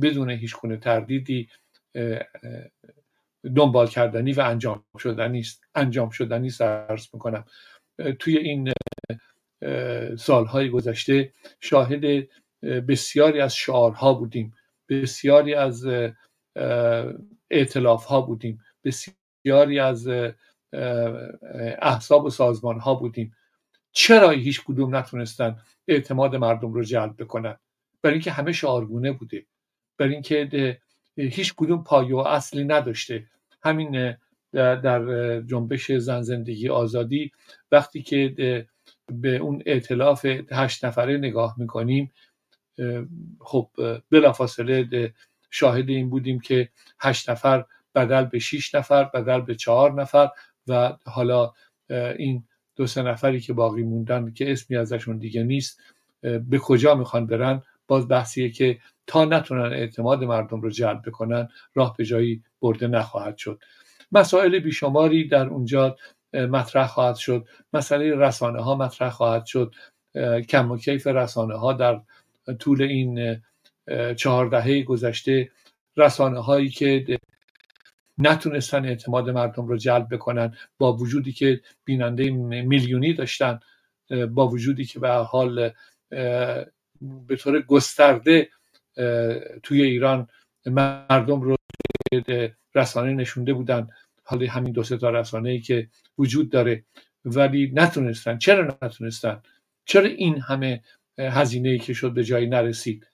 بدون هیچ کنه تردیدی دنبال کردنی و انجام شدنی است. انجام شدنی است می‌کنم. توی این سالهای گذشته شاهد بسیاری از شعارها بودیم. بسیاری از اعتلاف ها بودیم. بسیاری از احزاب و سازمان ها بودیم. چرا هیچ کدوم نتونستن اعتماد مردم رو جلب بکنن؟ برای اینکه همه شعارگونه بوده. برای اینکه هیچ کدوم پایه و اصلی نداشته. همین در جنبش زن زندگی آزادی وقتی که به اون اعتلاف هشت نفره نگاه می‌کنیم خب بلافاصله شاهد این بودیم که هشت نفر بدل به شیش نفر بدل به چهار نفر و حالا این دو سه نفری که باقی موندن که اسمی ازشون دیگه نیست به کجا می‌خوان برن؟ باز بحثیه که تا نتونن اعتماد مردم رو جلب بکنن راه به جایی برده نخواهد شد. مسائل بیشماری در اونجا مطرح خواهد شد. مسئله رسانه ها مطرح خواهد شد. کم و کیف رسانه ها در طول این چهار دهه گذشته رسانه هایی که نتونستن اعتماد مردم رو جلب بکنن با وجودی که بیننده میلیونی داشتن با وجودی که به حال به طور گسترده توی ایران مردم رو رسانه نشونده بودن. حالا همین دو تا رسانه ای که وجود داره. ولی نتونستن. چرا نتونستن؟ چرا این همه هزینه ای که شد به جایی نرسید؟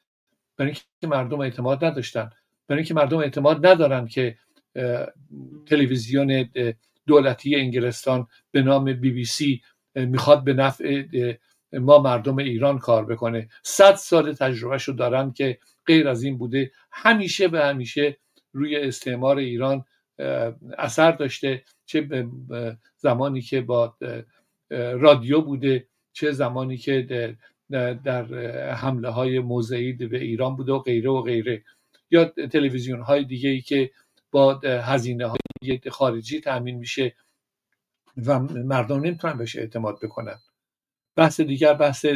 برای اینکه مردم اعتماد نداشتن. برای اینکه مردم اعتماد ندارن که تلویزیون دولتی انگلستان به نام بی بی سی می‌خواد به نفع ما مردم ایران کار بکنه. صد سال تجربهش رو دارن که غیر از این بوده. همیشه به همیشه روی استعمار ایران اثر داشته. چه زمانی که با رادیو بوده چه زمانی که در حمله های موضعی به ایران بوده و غیره و غیره. یا تلویزیون های دیگه ای که با هزینه های خارجی تأمین میشه و مردم نمی‌تونن بهش اعتماد بکنن. بحث دیگر بحث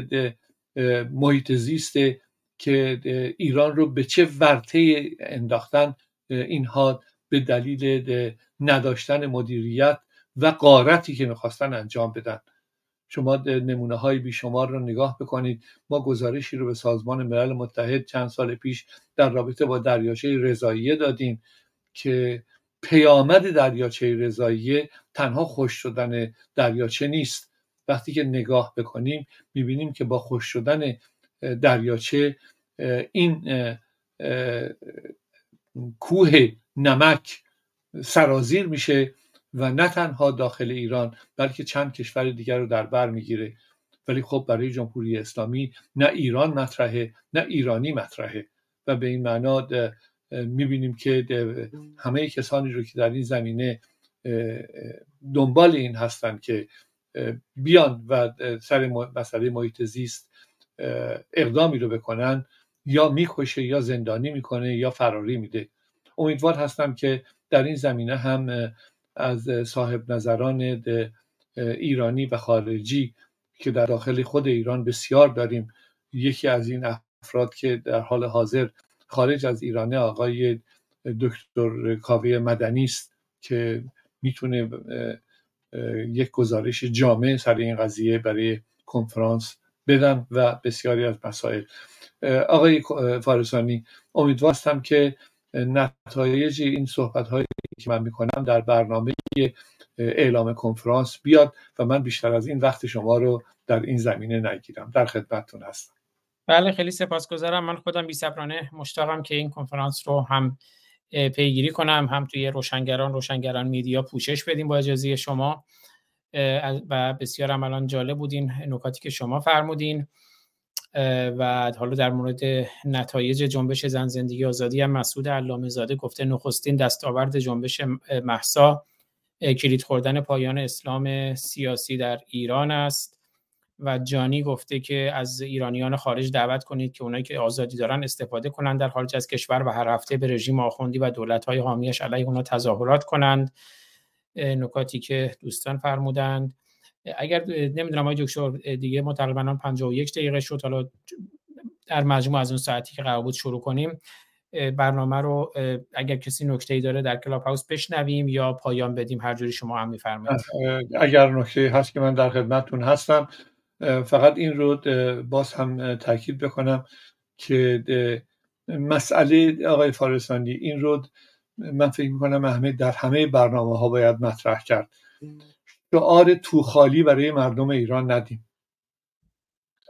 محیط زیسته که ایران رو به چه ورطه انداختن اینها به دلیل نداشتن مدیریت و قارتی که می‌خواستن انجام بدن. شما نمونه های بیشمار رو نگاه بکنید. ما گزارشی رو به سازمان ملل متحد چند سال پیش در رابطه با دریاچه رضاییه دادیم که پیامد دریاچه رضاییه تنها خوش شدن دریاچه نیست. وقتی که نگاه بکنیم می‌بینیم که با خوش شدن دریاچه این کوه نمک سرازیر میشه و نه تنها داخل ایران بلکه چند کشور دیگر رو در بر می‌گیره. ولی خب برای جمهوری اسلامی نه ایران مطرحه نه ایرانی مطرحه. و به این معنا می‌بینیم که همه کسانی رو که در این زمینه دنبال این هستند که بیان و سر مسئله محیط زیست اقدامی رو بکنن یا می‌کشه یا زندانی می‌کنه یا فراری میده. امیدوار هستم که در این زمینه هم از صاحب نظران ایرانی و خارجی که در داخل خود ایران بسیار داریم یکی از این افراد که در حال حاضر خارج از ایرانه آقای دکتر کاوه مدنی است که می‌تونه یک گزارش جامع سر این قضیه برای کنفرانس بدن و بسیاری از مسائل. آقای فارسانی امیدوار هستم که نتایج این صحبت هایی که من می‌کنم در برنامه اعلام کنفرانس بیاد و من بیشتر از این وقت شما رو در این زمینه نگیرم. در خدمتتون هستم. بله خیلی سپاسگزارم. من خودم بیصبرانه مشتاقم که این کنفرانس رو هم پیگیری کنم هم توی روشنگران روشنگران میدیا پوشش بدیم با اجازه شما. و بسیار هم الان جالب بودین نکاتی که شما فرمودین. و حالا در مورد نتایج جنبش زن زندگی آزادی هم مسعود علامه زاده گفته نخستین دستاورد جنبش محسا کلید خوردن پایان اسلام سیاسی در ایران است. و جانی گفته که از ایرانیان خارج دعوت کنید که اونایی که آزادی دارن استفاده کنند در خارج از کشور و هر هفته به رژیم آخوندی و دولت‌های حامیش علیه اونا تظاهرات کنند. نکاتی که دوستان فرمودند. اگر نمی‌دونم آقای دکتر دیگه ما تقریبا 51 دقیقه شد. حالا در مجموع از اون ساعتی که قرار بود شروع کنیم برنامه رو اگر کسی نکته ای داره در کلاب هاوس بشنویم یا پایان بدیم هر جوری شما هم میفرمایید. اگر نکته هست که من در خدمتتون هستم فقط این رو باز هم تاکید بکنم که مسئله آقای فارسانی این رو من فکر می‌کنم همه در همه برنامه ها باید مطرح کرد. شعار تو خالی برای مردم ایران ندیم.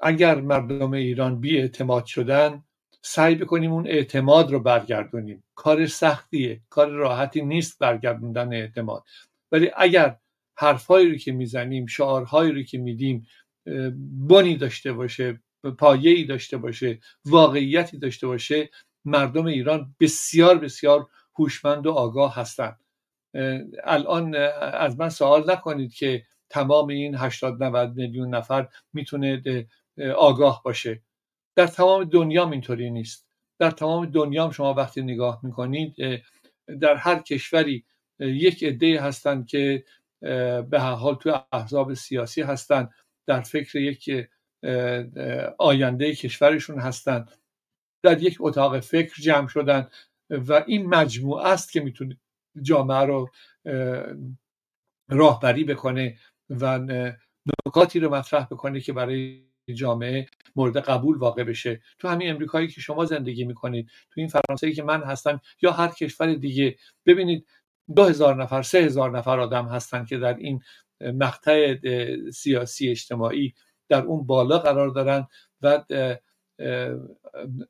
اگر مردم ایران بی اعتماد شدن سعی بکنیم اون اعتماد رو برگردونیم. کار سختیه کار راحتی نیست برگردوندن اعتماد. ولی اگر حرفهایی رو که می‌زنیم شعارهایی رو که میدیم بنی داشته باشه پایه‌ای داشته باشه واقعیتی داشته باشه مردم ایران بسیار بسیار هوشمند و آگاه هستند الان از من سوال نکنید که تمام این 80 90 میلیون نفر می‌تونه آگاه باشه. در تمام دنیا اینطوری نیست. در تمام دنیا شما وقتی نگاه می‌کنید در هر کشوری یک عده هستند که به هر حال توی احزاب سیاسی هستند در فکر یک آینده کشورشون هستند در یک اتاق فکر جمع شدن و این مجموعه است که می‌تونه جامعه رو راهبری بکنه و نکاتی رو مطرح بکنه که برای جامعه مورد قبول واقع بشه. تو همین امریکایی که شما زندگی می‌کنید تو این فرانسه که من هستم یا هر کشور دیگه ببینید دو هزار نفر سه هزار نفر آدم هستن که در این مقطع سیاسی اجتماعی در اون بالا قرار دارن و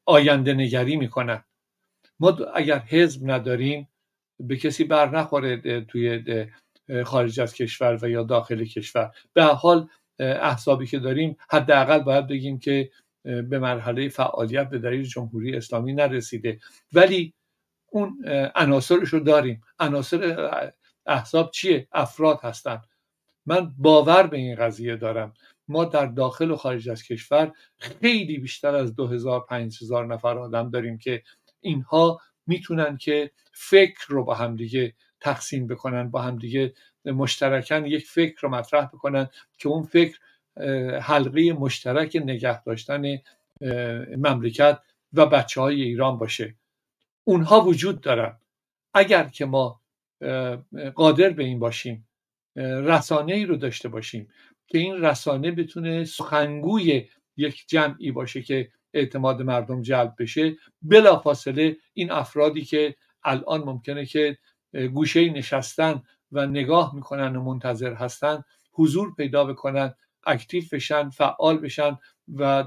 آینده نگری می‌کنن. ما اگر حزب نداریم به کسی بر نخوره توی خارج از کشور و یا داخل کشور. به حال احزابی که داریم حداقل باید بگیم که به مرحله فعالیت به دلیل جمهوری اسلامی نرسیده. ولی اون عناصرش رو داریم. عناصر احزاب چیه؟ افراد هستند من باور به این قضیه دارم. ما در داخل و خارج از کشور خیلی بیشتر از 2000 5000 نفر آدم داریم که اینها می‌تونن که فکر رو با همدیگه تقسیم بکنن با همدیگه مشترکن یک فکر رو مطرح بکنن که اون فکر حلقه مشترک نگه داشتن مملکت و بچه های ایران باشه. اونها وجود دارن. اگر که ما قادر به این باشیم رسانه ای رو داشته باشیم که این رسانه بتونه سخنگوی یک جمعی باشه که اعتماد مردم جلب بشه بلافاصله این افرادی که الان ممکنه که گوشه نشستن و نگاه می‌کنن و منتظر هستن حضور پیدا بکنن اکتیو بشن فعال بشن و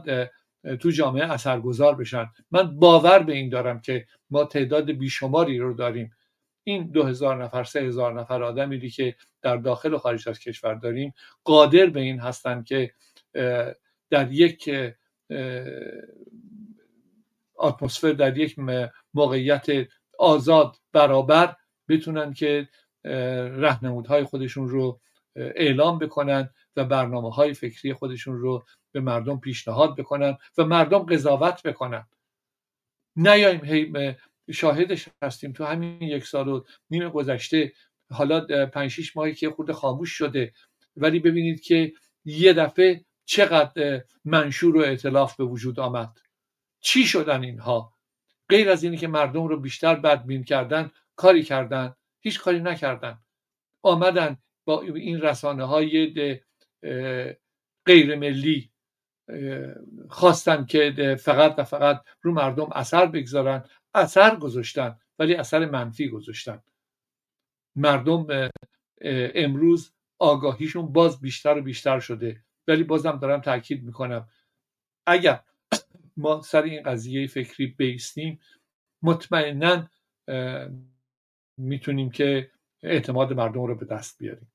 تو جامعه اثرگذار بشن. من باور به این دارم که ما تعداد بیشماری رو داریم. این دو هزار نفر سه هزار نفر آدمی که در داخل و خارج از کشور داریم قادر به این هستند که در یک اتمسفر در یک موقعیت آزاد برابر بتونن که رهنمودهای خودشون رو اعلام بکنن و برنامه های فکری خودشون رو به مردم پیشنهاد بکنن و مردم قضاوت بکنن. نیایم هی شاهدش هستیم. تو همین یک سال و نیم گذشته حالا پنج شیش ماهی که خود خاموش شده. ولی ببینید که یه دفعه چقدر منشور و اعتلاف به وجود آمد. چی شدن اینها؟ غیر از اینی که مردم رو بیشتر بدبین کردن کاری کردن هیچ کاری نکردن. آمدن با این رسانه های غیر ملی خواستن که فقط و فقط رو مردم اثر بگذارن اثر گذاشتن ولی اثر منفی گذاشتن. مردم امروز آگاهیشون باز بیشتر و بیشتر شده. ولی بازم دارم تاکید می‌کنم. اگر <clears throat> ما سر این قضیه فکری بیستیم مطمئنا می‌تونیم که اعتماد مردم رو به دست بیاریم.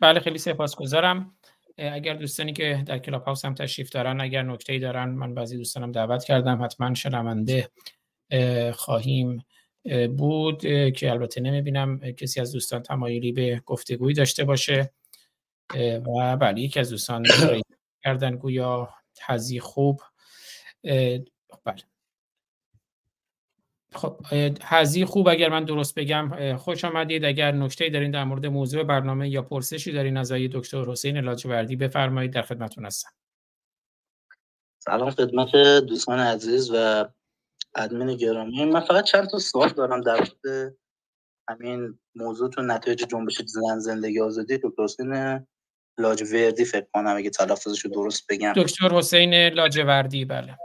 بله خیلی سپاسگزارم. اگر دوستانی که در کلاب هاوس هم تشریف دارن اگر نکته دارن من بعضی دوستانم دعوت کردم حتما شنونده خواهیم بود که البته نمی‌بینم کسی از دوستان تمایلی به گفتگویی داشته باشه. و بله یکی از دوستان <coughs> کردن گویا تزی خوب. بله. خب هزی خوب اگر من درست بگم خوش آمدید. اگر نکته دارین در مورد موضوع برنامه یا پرسشی دارین از آقای دکتر حسین لاجوردی بفرمایید. در خدمتتون هستم. سلام خدمت دوستان عزیز و ادمین گرامی. من فقط چند تا سوال دارم در مورد همین موضوع تو نتایج جنبش زن زندگی آزادی. دکتر حسین لاجوردی فکر کنم اگه تلفظش رو درست بگم. دکتر حسین لاجوردی بله,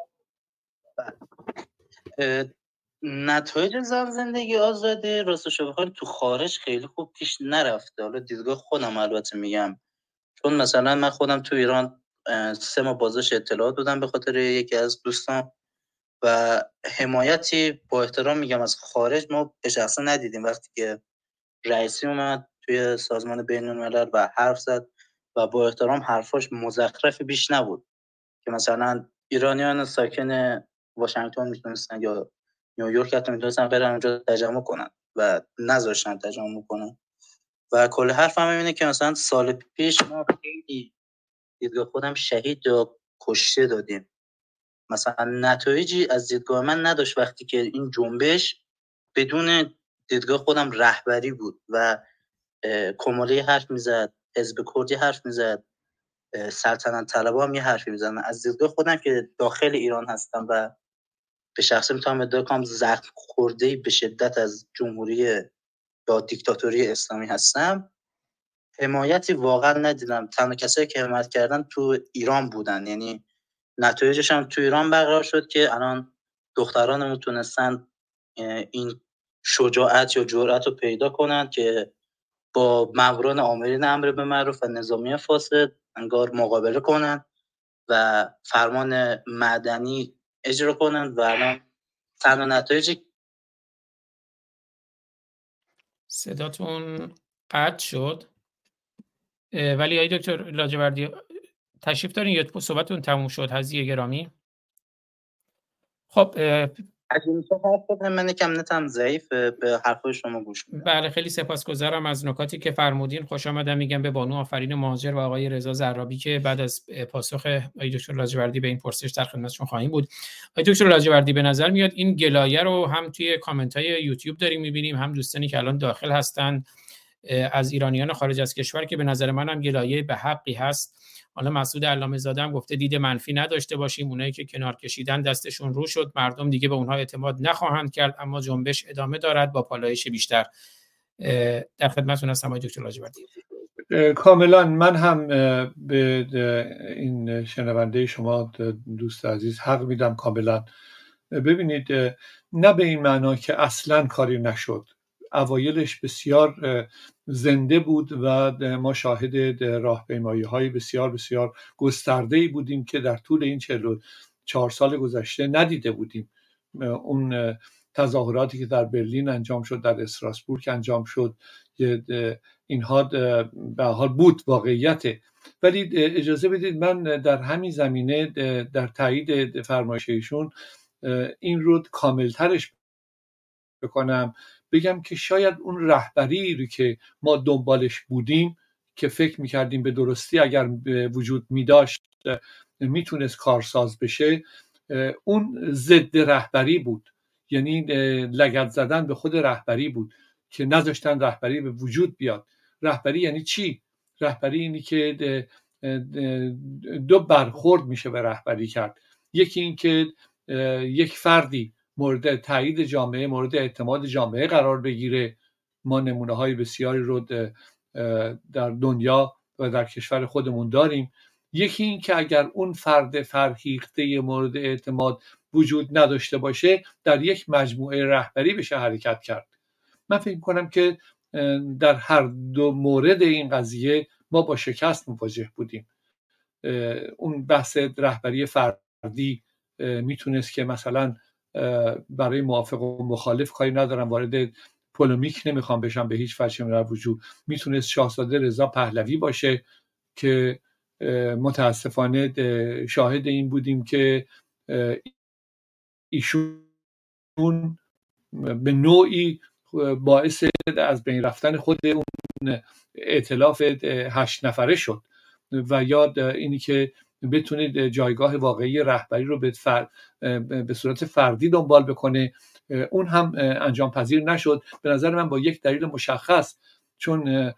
بله. نتایج زن زندگی آزادی. راستش بخواد تو خارج خیلی خوب پیش نرفته. حالا دیدگاه خودم البته میگم. چون مثلا من خودم تو ایران سه ماه بازش اطلاعات بودم به خاطر یکی از دوستان. و حمایتی با احترام میگم از خارج ما به شخصا ندیدیم. وقتی که رئیسی اومد توی سازمان بین الملل و حرف زد و با احترام حرفاش مزخرفی بیش نبود که مثلا ایرانیان ساکن واشنگتن می‌تونستن یا نیویورک حتی می‌تونستن برن اونجا تجمع کنن و نذاشتن تجمع کنن. و کل حرف هم اینه که مثلا سال پیش ما خیلی دیدگاه خودم شهید یا کشته دادیم. مثلا نتایجی از دیدگاه من نداشت وقتی که این جنبش بدون دیدگاه خودم رهبری بود و کماله حرف می‌زد حزب کردی حرف می‌زد سلطنت طلبا هم یه حرفی می‌زنن از دیدگاه خودم که داخل ایران هستم و به شخصه می‌تونم ادعا کنم زخم خورده به شدت از جمهوری یا دیکتاتوری اسلامی هستم حمایتی واقعا ندیدم. تنها کسایی که حمایت کردن تو ایران بودن. یعنی نتایجش هم تو ایران برقرار شد که الان دختران تونستن این شجاعت یا جرأت رو پیدا کنن که با ماموران آمرین امر به معروف و نظامی فاسد انگار مقابله کنن و فرمان مدنی اجرا کنن و الان تنها نتایج صداتون قطع شد. ولی ای دکتر لاجوردی تشریف دارین یا صحبتتون تموم شد؟ هزیه گرامی. خب حرف من کم نتم ضعیف به حرف شما گوش بله خیلی سپاسگزارم از نکاتی که فرمودین. خوش آمدم. میگم به بانو آفرین مهاجر و آقای رضا زرابی که بعد از پاسخ آقای دکتر لاجوردی به این پرسش در خدمتشون خواهیم بود. آقای دکتر لاجوردی به نظر میاد این گلایه رو هم توی کامنت های یوتیوب داریم می‌بینیم. هم دوستانی که الان داخل هستن از ایرانیان خارج از کشور که به نظر منم گلایه به حقی هست. حالا مسعود علامه زاده هم گفته دید منفی نداشته باشیم اونایی که کنار کشیدن دستشون رو شد مردم دیگه به اونها اعتماد نخواهند کرد اما جنبش ادامه دارد با پالایش بیشتر. در خدمتتون هستم آقای دکتر لاجوردی کاملا من هم به این شنونده شما دوست عزیز حق میدم کاملا ببینید نه به این معنا که اصلا کاری نشد. اوایلش بسیار زنده بود و ما شاهد راهپیمایی های بسیار بسیار گسترده ای بودیم که در طول این چهار سال گذشته ندیده بودیم. اون تظاهراتی که در برلین انجام شد در اسراسبورگ انجام شد اینها به حال بود واقعیت. ولی اجازه بدید من در همین زمینه در تایید فرمایش این رو کاملترش بکنم. بگم که شاید اون رهبری رو که ما دنبالش بودیم که فکر می‌کردیم به درستی اگر وجود میداشت می‌تونست کارساز بشه اون ضد رهبری بود. یعنی لگت زدن به خود رهبری بود که نذاشتن رهبری به وجود بیاد. رهبری یعنی چی؟ رهبری اینی که دو برخورد میشه به رهبری کرد. یکی اینکه یک فردی مورد تایید جامعه مورد اعتماد جامعه قرار بگیره. ما نمونه های بسیاری رو در دنیا و در کشور خودمون داریم. یکی این که اگر اون فرد فرهیخته مورد اعتماد وجود نداشته باشه در یک مجموعه رهبری بشه حرکت کرد. من فکر کنم که در هر دو مورد این قضیه ما با شکست مواجه بودیم. اون بحث رهبری فردی می‌تونست که مثلا برای موافق و مخالف کاری ندارم. وارد پولومیک نمی‌خوام بشم به هیچ وجه من وجود می‌تونست شاهزاده رضا پهلوی باشه که متاسفانه شاهد این بودیم که ایشون به نوعی باعث از بین رفتن خود اون اعتلاف هشت نفره شد. و یاد اینی که بتونید جایگاه واقعی رهبری رو به, به صورت فردی دنبال بکنه. اون هم انجام پذیر نشد. به نظر من با یک دلیل مشخص چون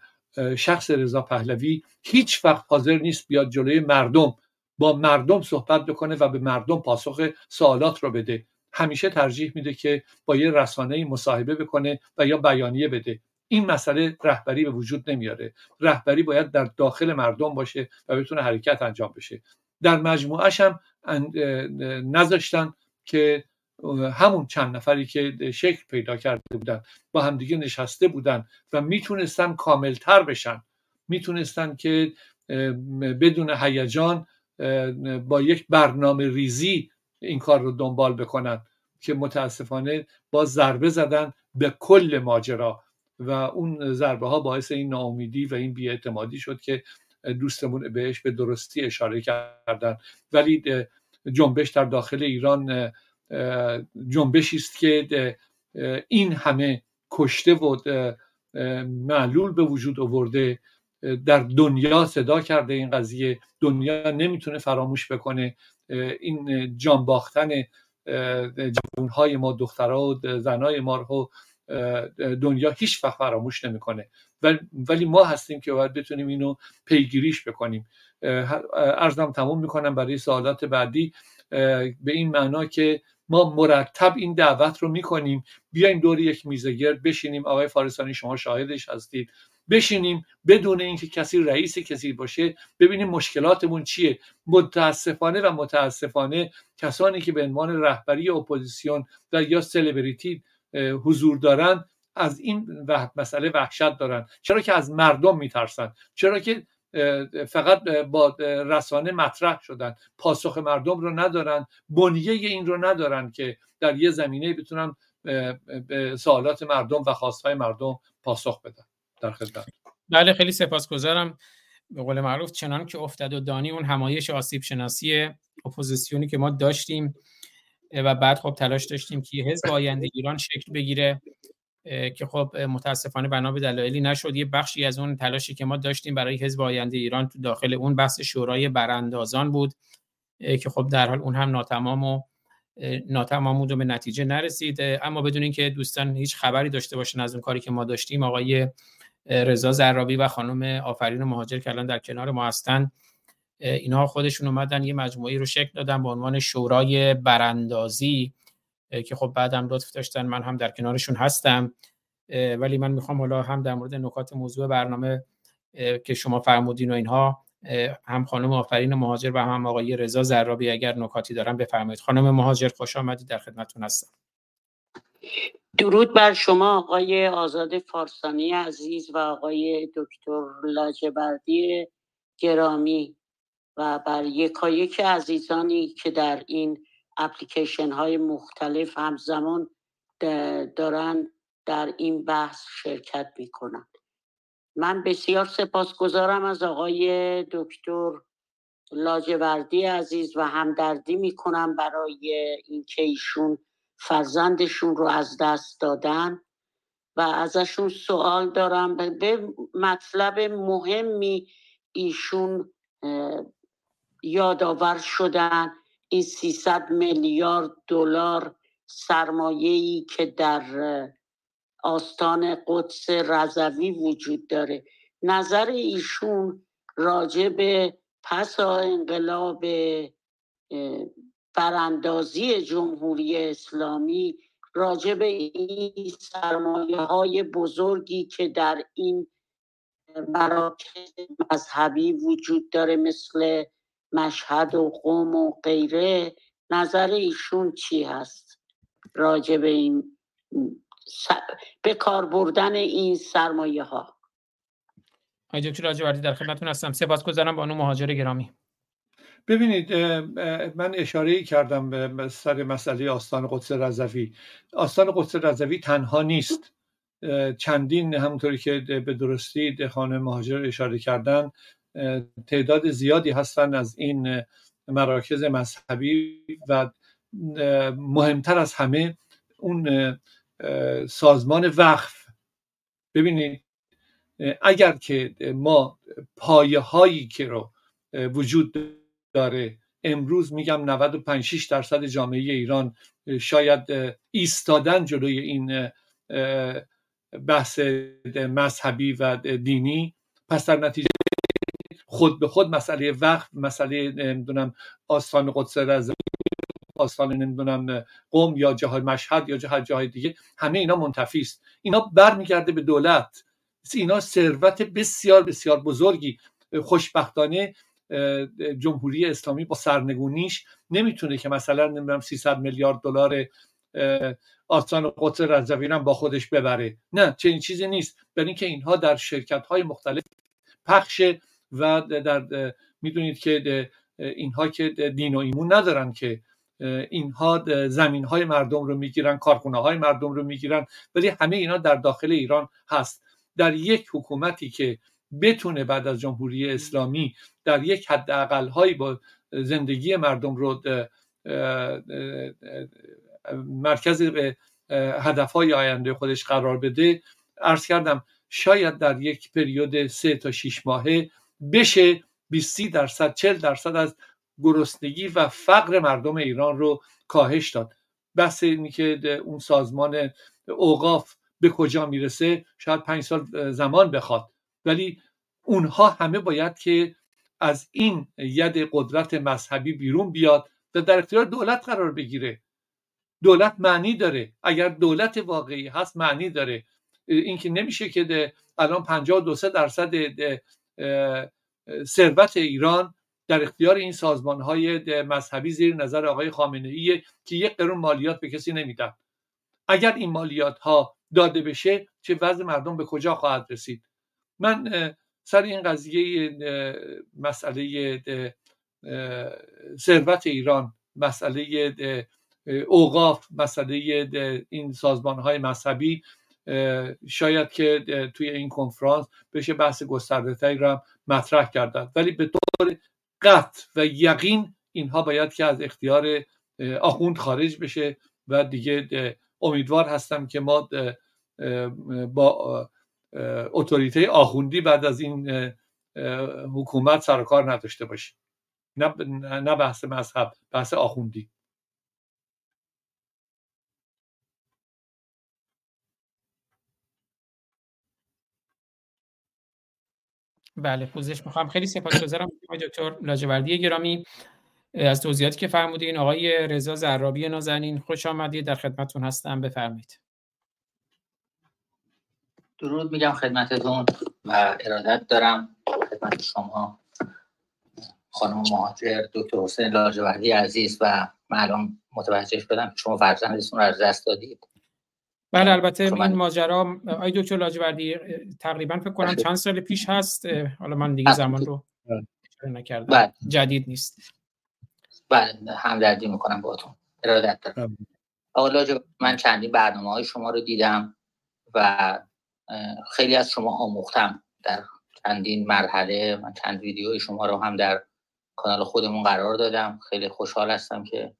شخص رضا پهلوی هیچ وقت حاضر نیست بیاد جلوی مردم با مردم صحبت بکنه و به مردم پاسخ سوالات رو بده. همیشه ترجیح میده که با یه رسانه مصاحبه بکنه و یا بیانیه بده. این مسئله رهبری به وجود نمیاره. رهبری باید در داخل مردم باشه و بتونه حرکت انجام بشه. در مجموعش هم نذاشتن که همون چند نفری که شکل پیدا کرده بودن با همدیگه نشسته بودن و می‌تونستن کاملتر بشن. می‌تونستن که بدون هیجان با یک برنامه ریزی این کار رو دنبال بکنن که متاسفانه با ضربه زدن به کل ماجرا. و اون ضربه ها باعث این ناامیدی و این بیاعتمادی شد که دوستمون بهش به درستی اشاره کردن. ولی جنبش در داخل ایران جنبشی است که این همه کشته و معلول به وجود آورده در دنیا صدا کرده این قضیه. دنیا نمی‌تونه فراموش بکنه این جان باختن جوانهای ما دخترها و زنهای ما رو دنیا هیچ وقت فراموش نمی‌کنه. ولی ما هستیم که باید بتونیم اینو پیگیریش بکنیم. ارزم تموم می‌کنم برای سوالات بعدی. به این معنا که ما مرتب این دعوت رو می‌کنیم. بیایم دور یک میز گرد بشینیم. آقای فارسانی شما شاهدش هستید. بشینیم بدون اینکه کسی رئیس کسی باشه ببینیم مشکلاتمون چیه. متاسفانه و متاسفانه کسانی که به عنوان رهبری اپوزیسیون و یا سلبریتی حضور دارن از این مسئله وحشت دارن. چرا که از مردم میترسن؟ چرا که فقط با رسانه مطرح شدن. پاسخ مردم رو ندارن بنیه این رو ندارن که در یه زمینه بتونن به سوالات مردم و خواستهای مردم پاسخ بدن در خدمت. بله خیلی سپاسگزارم. به قول معروف چنان که افتاد و دانی اون همایش آسیب شناسی اپوزیسیونی که ما داشتیم. و بعد خب تلاش داشتیم که حزب آینده ایران شکل بگیره که خب متاسفانه بنا به دلایلی نشد. یه بخشی از اون تلاشی که ما داشتیم برای حزب آینده ایران تو داخل اون بحث شورای براندازان بود که خب در حال اون هم ناتمام و ناتمام بود و به نتیجه نرسید. اما بدون اینکه دوستان هیچ خبری داشته باشن از اون کاری که ما داشتیم آقای رضا زرابی و خانم آفرین مهاجر که الان در کنار ما هستن اینها خودشون اومدن یه مجموعه رو شکل دادن به عنوان شورای براندازی که خب بعدم لطف داشتن من هم در کنارشون هستم. ولی من می‌خوام حالا هم در مورد نکات موضوع برنامه که شما فرمودین و اینها هم خانم آفرین مهاجر و هم آقای رضا زرابی اگر نکاتی دارن بفرمایید. خانم مهاجر خوش آمدید در خدمتتون هستم. درود بر شما آقای آزاد فارسانی عزیز و آقای دکتر لاجبردی گرامی. و بر یکایک عزیزانی که در این اپلیکیشن های مختلف همزمان دارن در این بحث شرکت می‌کنن. من بسیار سپاسگزارم از آقای دکتر لاجوردی عزیز و همدردی می‌کنم برای اینکه ایشون فرزندشون رو از دست دادن و ازشون سوال دارم. به مطلب مهمی ایشون یادآور شدن این 300 میلیارد دلار سرمایه‌ای که در آستان قدس رضوی وجود داره. نظر ایشون راجع به پس انقلاب براندازی جمهوری اسلامی راجع به این سرمایه های بزرگی که در این مراکز مذهبی وجود داره مثل مشهد و قوم و غیره نظر ایشون چی هست؟ راجع به این به کار بردن این سرمایه ها آقای دکتر لاجوردی در خدمتتون هستم. سپاسگزارم بانو مهاجر گرامی. ببینید من اشاره کردم به سر مسئله آستان قدس رضوی. آستان قدس رضوی تنها نیست. چندین همونطوری که به درستی خانه مهاجر اشاره کردن تعداد زیادی هستند از این مراکز مذهبی و مهمتر از همه اون سازمان وقف. ببینید اگر که ما پایه هایی که رو وجود داره امروز میگم 95 6 درصد جامعه ایران شاید ایستادن جلوی این بحث مذهبی و دینی پس در نتیجه خود به خود مسئله وقت مسئله نمی‌دونم آستان قدس رضا آستان نمی‌دونم قوم یا جاهای مشهد یا جاهای جاهای دیگه همه اینا منتفی است. اینا برمیگرده به دولت. اینا ثروت بسیار بسیار بزرگی. خوشبختانه جمهوری اسلامی با سرنگونیش نمی‌تونه که مثلا نمی‌دونم 300 میلیارد دلار آستان قدس رضوی با خودش ببره. نه چنین چیزی نیست. برای اینکه اینها در شرکت های مختلف پخش و در می‌دونید که اینها که دین و ایمون ندارن که اینها زمین های مردم رو می‌گیرن کارخونه های مردم رو می‌گیرن ولی همه اینا در داخل ایران هست. در یک حکومتی که بتونه بعد از جمهوری اسلامی در یک حد هایی با زندگی مردم رو مرکز به های آینده خودش قرار بده ارز کردم شاید در یک پریود سه تا شیش ماهه بشه 20 درصد 40 درصد از گرسنگی و فقر مردم ایران رو کاهش داد. بحث اینی که اون سازمان اوقاف به کجا می‌رسه شاید پنج سال زمان بخواد. ولی اونها همه باید که از این ید قدرت مذهبی بیرون بیاد و در اختیار دولت قرار بگیره. دولت معنی داره. اگر دولت واقعی هست معنی داره. اینکه نمیشه که الان 52 درصد ثروت ایران در اختیار این سازمان های مذهبی زیر نظر آقای خامنه ای که یک قرون مالیات به کسی نمیدن. اگر این مالیات ها داده بشه چه وضع مردم به کجا خواهد رسید؟ من سر این قضیه مسئله ثروت ایران مسئله اوقاف مسئله این سازمان های مذهبی شاید که توی این کنفرانس بشه بحث گسترده تایی را مطرح کردن ولی به طور قطع و یقین اینها باید که از اختیار آخوند خارج بشه و دیگه امیدوار هستم که ما با اتوریته آخوندی بعد از این حکومت سر کار نداشته باشیم. نه بحث مذهب بحث آخوندی. بله پوزش می‌خوام. خیلی سپاسگزارم دکتر لاجوردی گرامی از توضیحاتی که فرمودین. آقای رضا زرابی نازنین خوش آمدید. در خدمتتون هستم. بفرمایید. درود میگم خدمتتون و ارادت دارم خدمت شما خانم مهاجر دکتر حسین لاجوردی عزیز و معلوم متوجه شدم. شما فرزندتون رو از دست دادید. بله البته این ماجرا آی دکتر لاجوردی تقریبا فکر کنم چند سال پیش هست حالا من دیگه زمان رو نکردم. بله. جدید نیست. بله همدردی می‌کنم باهاتون. ارادت دارم. آقا من چندین برنامه های شما رو دیدم و خیلی از شما آموختم در چندین مرحله من چند ویدیوی شما رو هم در کانال خودمون قرار دادم. خیلی خوشحال هستم که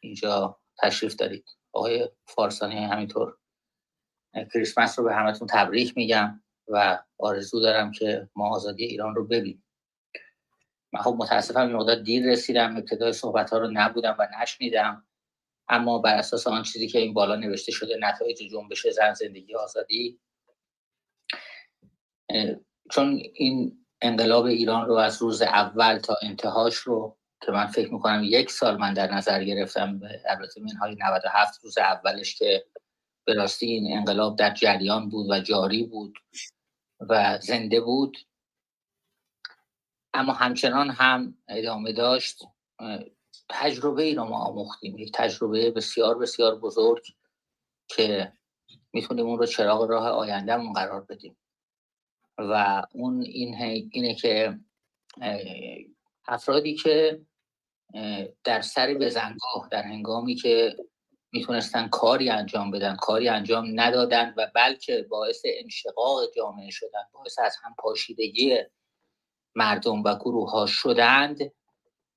اینجا تشریف دارید. آقای فارسانی همینطور. کریسمس رو به همتون تبریک میگم و آرزو دارم که ما آزادی ایران رو ببینیم. من خب متاسفم این مقدار دیر رسیدم ابتدای صحبت ها رو نبودم و نشنیدم. اما بر اساس آن چیزی که این بالا نوشته شده نتایج جنبش زن زندگی آزادی. چون این انقلاب ایران رو از روز اول تا انتهاش رو که من فکر می‌کنم یک سال من در نظر گرفتم البته منهای 97 روز اولش که به راستی این انقلاب در جریان بود و جاری بود و زنده بود. اما همچنان هم ادامه داشت. تجربه ای رو ما آموختیم. یک تجربه بسیار بسیار بزرگ که می‌تونیم اون رو چراغ راه آیندهمون قرار بدیم. و اون این اینه که افرادی که در سر بزنگاه در هنگامی که می‌تونستن کاری انجام بدن کاری انجام ندادن و بلکه باعث انشقاق جامعه شدن باعث از هم پاشیدگی مردم و گروه ها شدند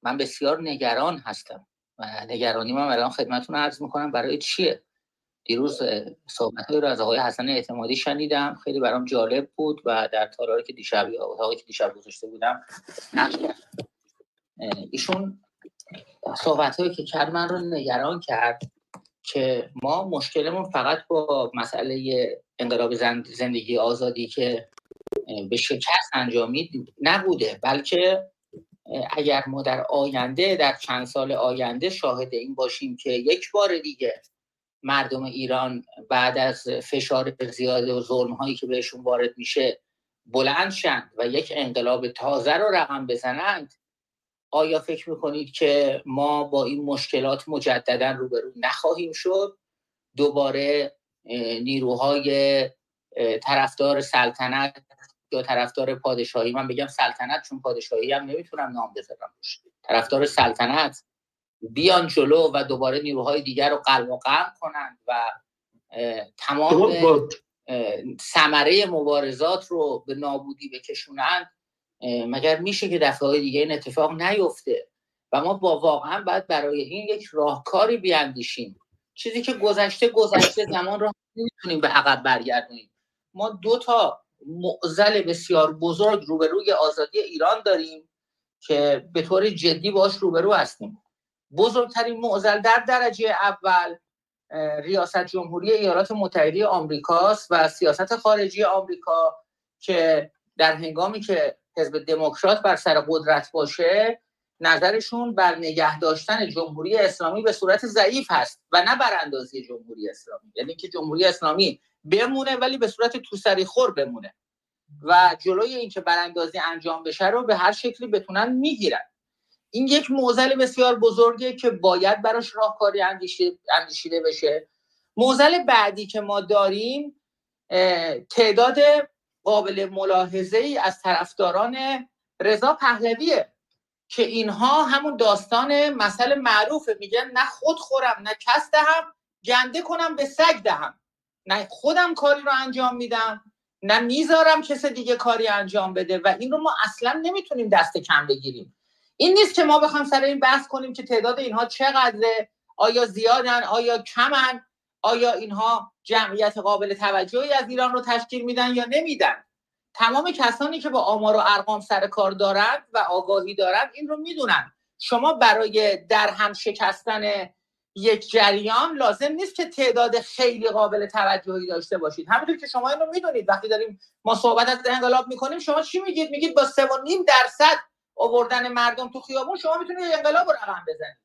من بسیار نگران هستم و نگرانی من الان خدمتون عرض می‌کنم برای چیه؟ دیروز صحبت رو از آقای حسن اعتمادی شنیدم خیلی برام جالب بود و در تالاری که دیشب اتاقی که دیشب گذاشته بودم ایشون صحبت هایی که کرد من رو نگران کرد که ما مشکلمون فقط با مسئله انقلاب زندگی آزادی که به شکست انجامید نبوده بلکه اگر ما در آینده در چند سال آینده شاهد این باشیم که یک بار دیگه مردم ایران بعد از فشار زیاد و ظلم هایی که بهشون وارد میشه بلند شند و یک انقلاب تازه رو رقم بزنند آیا فکر می‌کنید که ما با این مشکلات مجددا روبرو نخواهیم شد؟ دوباره نیروهای طرفدار سلطنت یا طرفدار پادشاهی؟ من بگم سلطنت چون پادشاهی هم نمی‌تونم نام بذارم طرفدار سلطنت بیان جلو و دوباره نیروهای دیگر رو قلم و قم کنند و تمام ثمره مبارزات رو به نابودی بکشونند. مگر میشه که دفعه های دیگه این اتفاق نیفته؟ و ما با واقعا باید برای این یک راهکاری بیاندیشیم. چیزی که گذشته گذشته زمان رو نمی‌تونیم به عقب برگردونیم. ما دو تا معزل بسیار بزرگ روبروی آزادی ایران داریم که به طور جدی باش روبرو هستیم. بزرگترین معزل در درجه اول ریاست جمهوری ایالات متحده آمریکاست و سیاست خارجی آمریکا که در هنگامی که حزب دموکرات بر سر قدرت باشه نظرشون بر نگه داشتن جمهوری اسلامی به صورت ضعیف هست و نه براندازی جمهوری اسلامی. یعنی که جمهوری اسلامی بمونه ولی به صورت توسری خور بمونه. و جلوی اینکه براندازی انجام بشه رو به هر شکلی بتونن می‌گیرن. این یک موزل بسیار بزرگه که باید براش راهکاری اندیشیده بشه. موزل بعدی که ما داریم تعداد قابل ملاحظه ای از طرفداران رضا پهلویه که اینها همون داستان مسئله معروفه. میگن نه خود خورم نه کس دهم گنده کنم به سگ دهم. نه خودم کاری رو انجام میدم نه می‌ذارم کس دیگه کاری انجام بده و این رو ما اصلا نمی‌تونیم دست کم بگیریم. این نیست که ما بخوام سر این بحث کنیم که تعداد اینها چقدره آیا زیادن آیا کمن آیا اینها جمعیت قابل توجهی از ایران رو تشکیل میدن یا نمیدن؟ تمام کسانی که با آمار و ارقام سر کار دارند و آگاهی دارند این رو می‌دونن. شما برای در هم شکستن یک جریان لازم نیست که تعداد خیلی قابل توجهی داشته باشید. همونطور که شما این رو می‌دونید وقتی داریم ما صحبت از انقلاب می‌کنیم شما چی میگید؟ میگید با سه درصد آوردن مردم تو خیابون شما می‌تونید انقلاب رو رقم بزنید.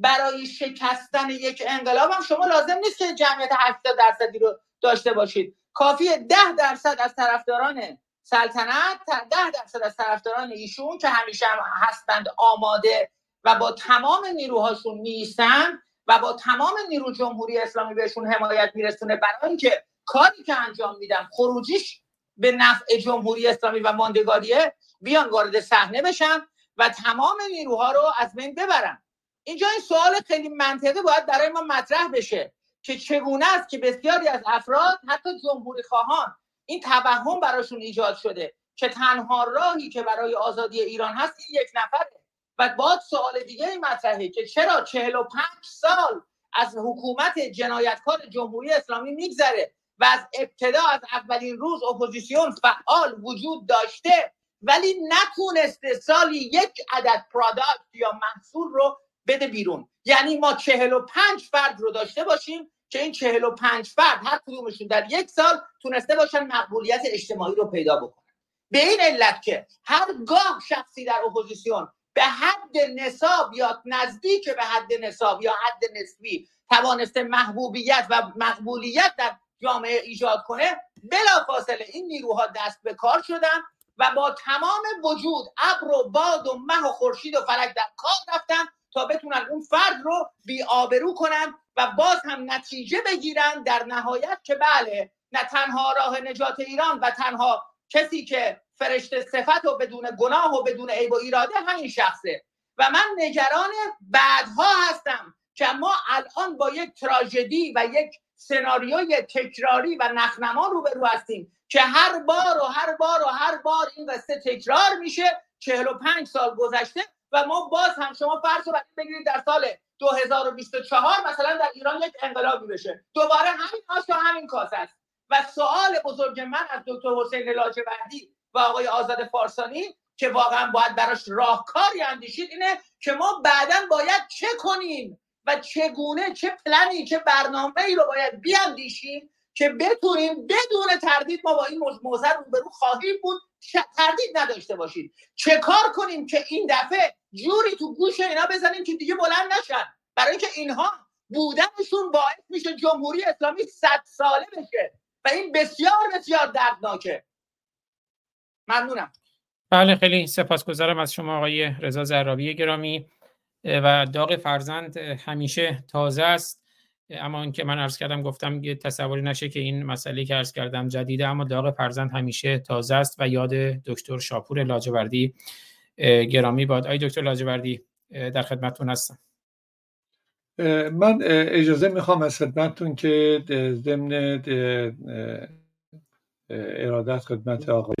برای شکستن یک انقلاب هم شما لازم نیست که جمعیت 80 درصدی رو داشته باشید. کافی 10 درصد از طرفداران سلطنت 10 درصد از طرفداران ایشون که همیشه هم هستند آماده و با تمام نیروهاشون نیستن و با تمام نیرو جمهوری اسلامی بهشون حمایت میرسونه. برای اینکه کاری که انجام میدم خروجیش به نفع جمهوری اسلامی و ماندگاریه بیان وارد صحنه بشن و تمام نیروها رو از بین ببرن. اینجا این سوال خیلی منطقی باید برای ما مطرح بشه که چگونه است که بسیاری از افراد حتی جمهوری خواهان این توهم براشون ایجاد شده که تنها راهی که برای آزادی ایران هست این یک نفره. و باید سوال دیگه این مطرحه که چرا 45 سال از حکومت جنایتکار جمهوری اسلامی میگذره و از ابتدا از اولین روز اپوزیسیون فعال وجود داشته ولی نتونسته سالی یک عدد product یا محصول رو بده بیرون. یعنی ما چهل و پنج فرد رو داشته باشیم که این چهل و پنج فرد هر کدومشون در یک سال تونسته باشن مقبولیت اجتماعی رو پیدا بکنن. به این علت که هرگاه شخصی در اپوزیسیون به حد نصاب یا نزدیک به حد نصاب یا حد نسبی توانسته محبوبیت و مقبولیت در جامعه ایجاد کنه بلافاصله این نیروها دست به کار شدن و با تمام وجود ابر و باد و مه و خورشید و فلک در کار رفتن تا بتونن اون فرد رو بی آبرو کنن و باز هم نتیجه بگیرن در نهایت که بله نه تنها راه نجات ایران و تنها کسی که فرشته صفت و بدون گناه و بدون عیب و ایراده همین شخصه. و من نگران بعدها هستم که ما الان با یک تراژدی و یک سناریوی تکراری و نخنما روبرو هستیم که هر بار و هر بار و هر بار این قصه تکرار میشه. 45 سال گذشته و ما باز هم شما فرض رو بگیرید در سال 2024 مثلا در ایران یک انقلابی بشه. دوباره همین آش همین کاس است. و سوال بزرگ من از دکتر حسین لاجوردی و آقای آزاد فارسانی که واقعا باید براش راهکاری اندیشید اینه که ما بعدا باید چه کنیم و چگونه چه پلنی چه برنامه ای رو باید بیاندیشیم که بتونیم بدون تردید ما با این موضوع روبرو خواهیم بود. تردید نداشته باشید. چه کار کنیم که این دفعه جوری تو گوش اینا بزنیم که دیگه بلند نشن. برای اینکه اینها بودنشون باعث میشه جمهوری اسلامی صد ساله بشه. و این بسیار بسیار دردناکه. ممنونم. بله خیلی سپاسگزارم از شما آقای رضا زرابی گرامی. و داغ فرزند همیشه تازه است. اما اینکه من عرض کردم گفتم یه تصوری نشه که این مسئله که عرض کردم جدیده اما داغ فرزند همیشه تازه است. و یاد دکتر شاپور لاجوردی گرامی باد. آی دکتر لاجوردی در خدمتتون هستم. من اجازه می‌خوام از خدمتتون که ضمن ارادت خدمت آقای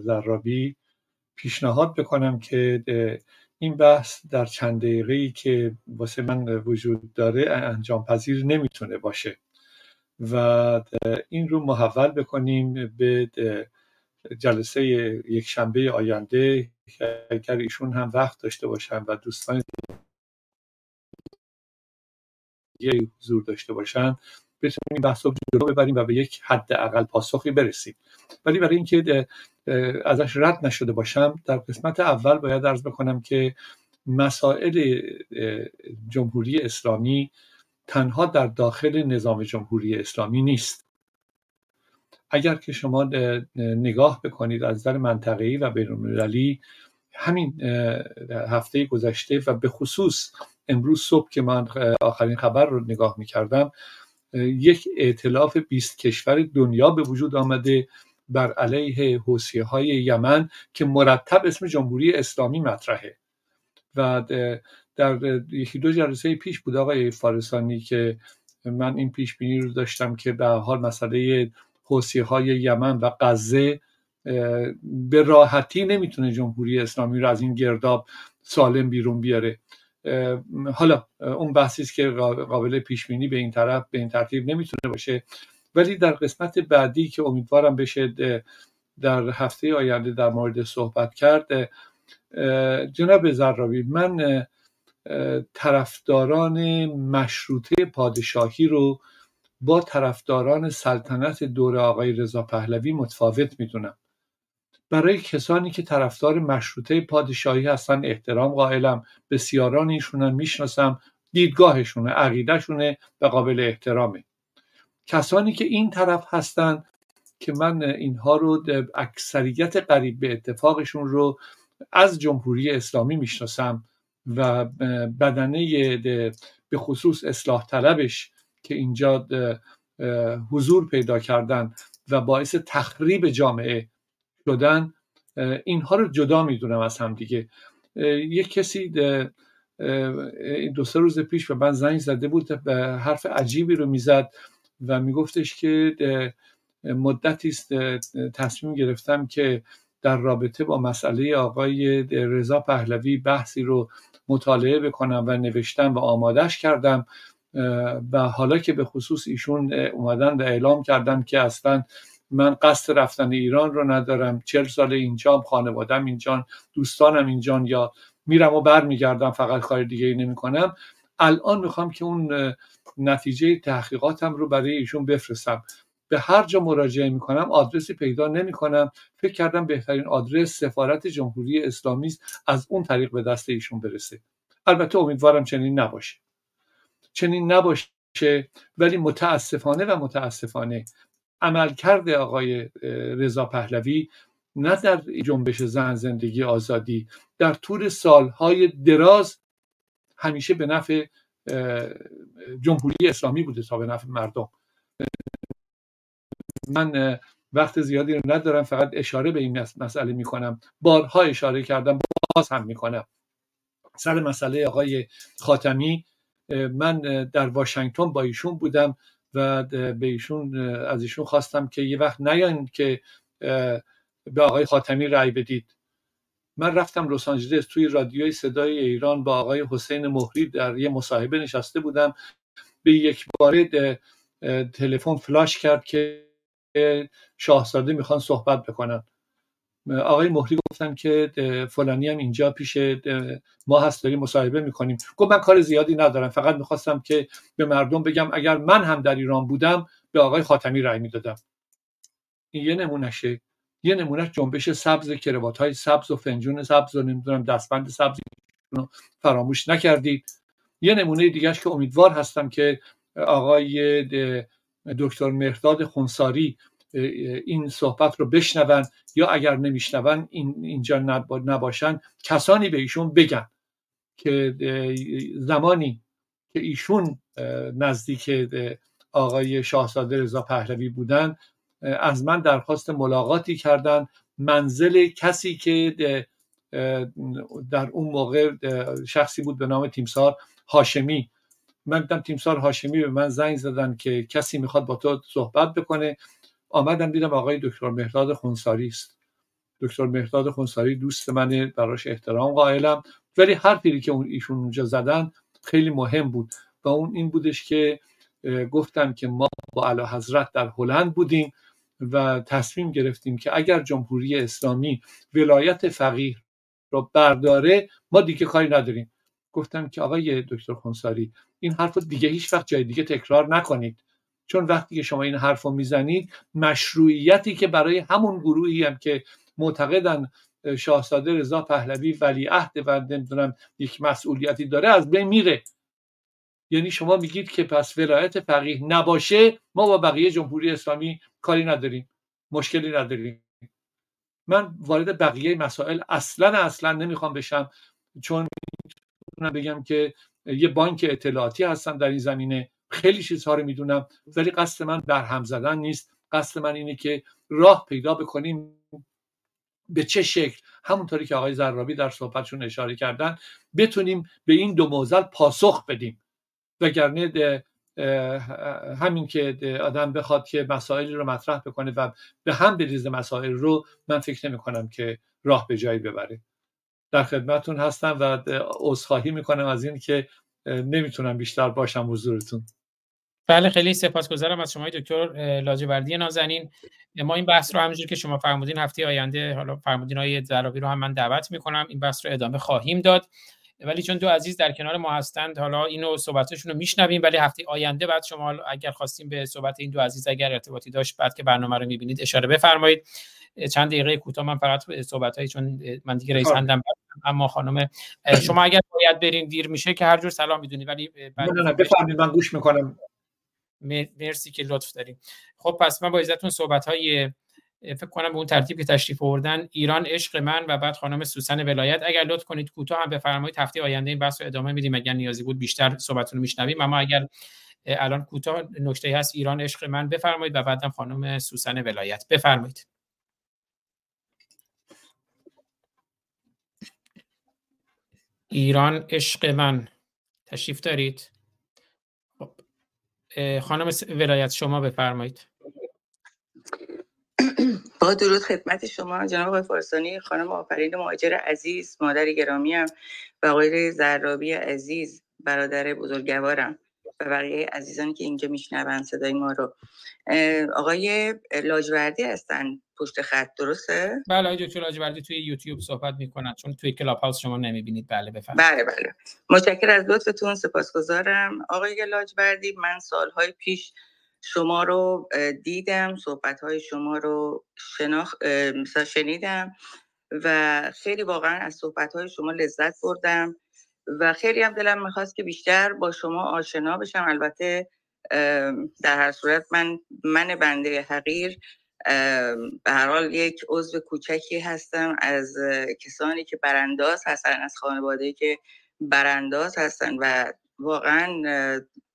زرابی پیشنهاد بکنم که این بحث در چند دقیقه که واسه من وجود داره انجام پذیر نمی‌تونه باشه. و این رو محول بکنیم به جلسه یک شنبه آینده اگر ایشون هم وقت داشته باشن و دوستان دیگه حضور داشته باشن بتونیم این بحث رو ببریم و به یک حد اقل پاسخی برسیم. ولی برای اینکه ازش رد نشده باشم در قسمت اول باید ارز بکنم که مسائل جمهوری اسلامی تنها در داخل نظام جمهوری اسلامی نیست. اگر که شما نگاه بکنید از نظر منطقه‌ای و بین‌المللی همین هفته گذشته و به خصوص امروز صبح که من آخرین خبر رو نگاه می‌کردم یک ائتلاف 20 کشور دنیا به وجود آمده بر علیه حوثیه های یمن که مرتب اسم جمهوری اسلامی مطرحه. و در یکی دو جلسه پیش بود آقای فارسانی که من این پیش بینی رو داشتم که به حال مسئله حوثیه های یمن و غزه به راحتی نمی‌تونه جمهوری اسلامی رو از این گرداب سالم بیرون بیاره. حالا اون بحثی است که قابل پیش بینی به این طرف به این ترتیب نمی‌تونه باشه. ولی در قسمت بعدی که امیدوارم بشه در هفته آینده در مورد صحبت کرد جناب زرابی من طرفداران مشروطه پادشاهی رو با طرفداران سلطنت دور آقای رضا پهلوی متفاوت می‌دونم. برای کسانی که طرفدار مشروطه پادشاهی هستن احترام قائلم بسیاران ایشونم می‌شناسم دیدگاهشونه عقیدهشونه و قابل احترامه. کسانی که این طرف هستن که من اینها رو اکثریت قریب به اتفاقشون رو از جمهوری اسلامی می‌شناسم و بدنه به خصوص اصلاح طلبش که اینجا حضور پیدا کردن و باعث تخریب جامعه شدن اینها رو جدا می‌دونم از هم دیگه. یک کسی دو سه روز پیش به من زنگ زده بود به حرف عجیبی رو می‌زد و میگفتش که مدتی است تصمیم گرفتم که در رابطه با مسئله آقای رضا پهلوی بحثی رو مطالعه بکنم و نوشتم و آمادش کردم. و حالا که به خصوص ایشون اومدن و اعلام کردن که اصلا من قصد رفتن ایران رو ندارم چل سال اینجا خانوادم اینجا دوستانم اینجا یا میرم و برمیگردم فقط کار دیگه ای نمی کنم الان می‌خوام که اون نتیجه تحقیقاتم رو برای ایشون بفرستم. به هر جا مراجعه می‌کنم آدرسی پیدا نمی‌کنم. فکر کردم بهترین آدرس سفارت جمهوری اسلامی از اون طریق به دست ایشون برسه. البته امیدوارم چنین نباشه. چنین نباشه ولی متاسفانه و متاسفانه عملکرد آقای رضا پهلوی نه در جنبش زن زندگی آزادی در طول سالهای دراز همیشه به نفع جمهوری اسلامی بوده تا به نفع مردم. من وقت زیادی رو ندارم فقط اشاره به این مسئله می‌کنم. بارها اشاره کردم باز هم می‌کنم. سر مسئله آقای خاتمی من در واشنگتن با ایشون بودم و به ایشون از ایشون خواستم که یه وقت نیاین که به آقای خاتمی رأی بدید. من رفتم لس آنجلس توی رادیوی صدای ایران با آقای حسین مهری در یه مصاحبه نشسته بودم. به یک بار تلفن فلاش کرد که شاهزاده می‌خوان صحبت بکنن. آقای مهری گفتن که فلانی هم اینجا پیش ما هست داریم مصاحبه می‌کنیم. گفت من کار زیادی ندارم فقط می‌خواستم که به مردم بگم اگر من هم در ایران بودم به آقای خاتمی رأی می‌دادم. این یه نمونهشه. یه نمونه جنبش سبز کروات های سبز و فنجون سبز و نمی‌دونم دستبند سبز فراموش نکردید یه نمونه دیگهش که امیدوار هستم که آقای دکتر مهرداد خونساری این صحبت رو بشنون یا اگر نمیشنون این اینجا نباشن. کسانی به ایشون بگن که زمانی که ایشون نزدیک آقای شاهزاده رضا پهلوی بودن از من درخواست ملاقاتی کردن. منزل کسی که در اون موقع شخصی بود به نام تیمسار هاشمی. من دیدم تیمسار هاشمی به من زنگ زدن که کسی می‌خواد با تو صحبت بکنه. آمدم دیدم آقای دکتر مهداد خونساری است. دکتر مهداد خونساری دوست منه براش احترام قائلم. ولی هر پیری که اون ایشون اونجا زدن خیلی مهم بود و اون این بودش که گفتن که ما با اعلی حضرت در هلند بودیم و تصمیم گرفتیم که اگر جمهوری اسلامی ولایت فقیه رو برداره ما دیگه کاری نداریم. گفتم که آقای دکتر خونساری این حرف دیگه هیچ وقت جای دیگه تکرار نکنید. چون وقتی که شما این حرف رو می‌زنید مشروعیتی که برای همون گروهی هم که معتقدن شاهزاده رضا پهلوی ولیعهد و نمی‌دونم یک مسئولیتی داره از بین میره. یعنی شما میگید که پس ولایت فقیه نباشه ما با بقیه جمهوری اسلامی کاری نداریم مشکلی نداریم. من وارد بقیه مسائل اصلا اصلا نمی‌خوام بشم چون بگم که یه بانک اطلاعاتی هستم در این زمینه. خیلی چیزها رو می‌دونم ولی قصد من در هم زدن نیست. قصد من اینه که راه پیدا بکنیم به چه شکل. همونطوری که آقای زرابی در صحبتشون اشاره کردن بتونیم به این دو موزل پاسخ بدیم. وگرنه همین که آدم بخواد که مسائلی رو مطرح بکنه و به هم بریزه مسائل رو من فکر نمی کنم که راه به جایی ببره. در خدمتون هستم و عذرخواهی می‌کنم از این که نمی‌تونم بیشتر باشم حضورتون. بله خیلی سپاسگزارم از شما دکتر لاجوردی نازنین. ما این بحث رو همونجور که شما فرمودین هفته آینده حالا فرمودین های زرابی رو هم من دعوت می‌کنم این بحث رو ادامه خواهیم داد. ولی چون دو عزیز در کنار ما هستند حالا اینو صحبتشون رو میشنویم ولی هفته آینده بعد شما اگر خواستیم به صحبت این دو عزیز اگر ارتباطی داشت بعد که برنامه رو می‌بینید اشاره بفرمایید. چند دقیقه کوتاه من فقط صحبت های چون من دیگه رئیس هندم اما خانم شما اگر باید برین دیر میشه که هر جور سلام می‌دونید ولی بفرمایید من گوش می‌کنم. مرسی که لطف داریم. خب پس من با عزتون صحبت های فکر کنم به اون ترتیب که تشریف آوردن ایران عشق من و بعد خانم سوسن ولایت. اگر لطف کنید کوتاه هم بفرمایید هفته آینده این بحث رو ادامه میدیم. اگر نیازی بود بیشتر صحبتتون رو میشنویم. اما اگر الان کوتاه نکته هست ایران عشق من بفرمایید و بعدم خانم سوسن ولایت. بفرمایید. ایران عشق من. تشریف دارید. خانم ولایت شما بفرمایید. با درود خدمت شما جناب آقای فارسانی خانم آفرین مهاجر عزیز مادر گرامی هم و آقای زرابی عزیز برادر بزرگوارم. و بقیه عزیزانی که اینجا میشنون صدای ما رو. آقای لاجوردی هستن پشت خط درسته؟ بله آقای دکتر لاجوردی توی یوتیوب صحبت می‌کنن چون توی کلاب هاوس شما نمی‌بینید. بله بفرمایید. بله بله. متشکر از لطفتون سپاسگزارم. آقای لاجوردی من سالهای پیش شما رو دیدم صحبت های شما رو شناخ... شنیدم و خیلی واقعا از صحبت های شما لذت بردم. و خیلی هم دلم می‌خواست که بیشتر با شما آشنا بشم. البته در هر صورت من من بنده حقیر به هر حال یک عضو کوچکی هستم از کسانی که برانداز هستن از خانواده که برانداز هستن و واقعا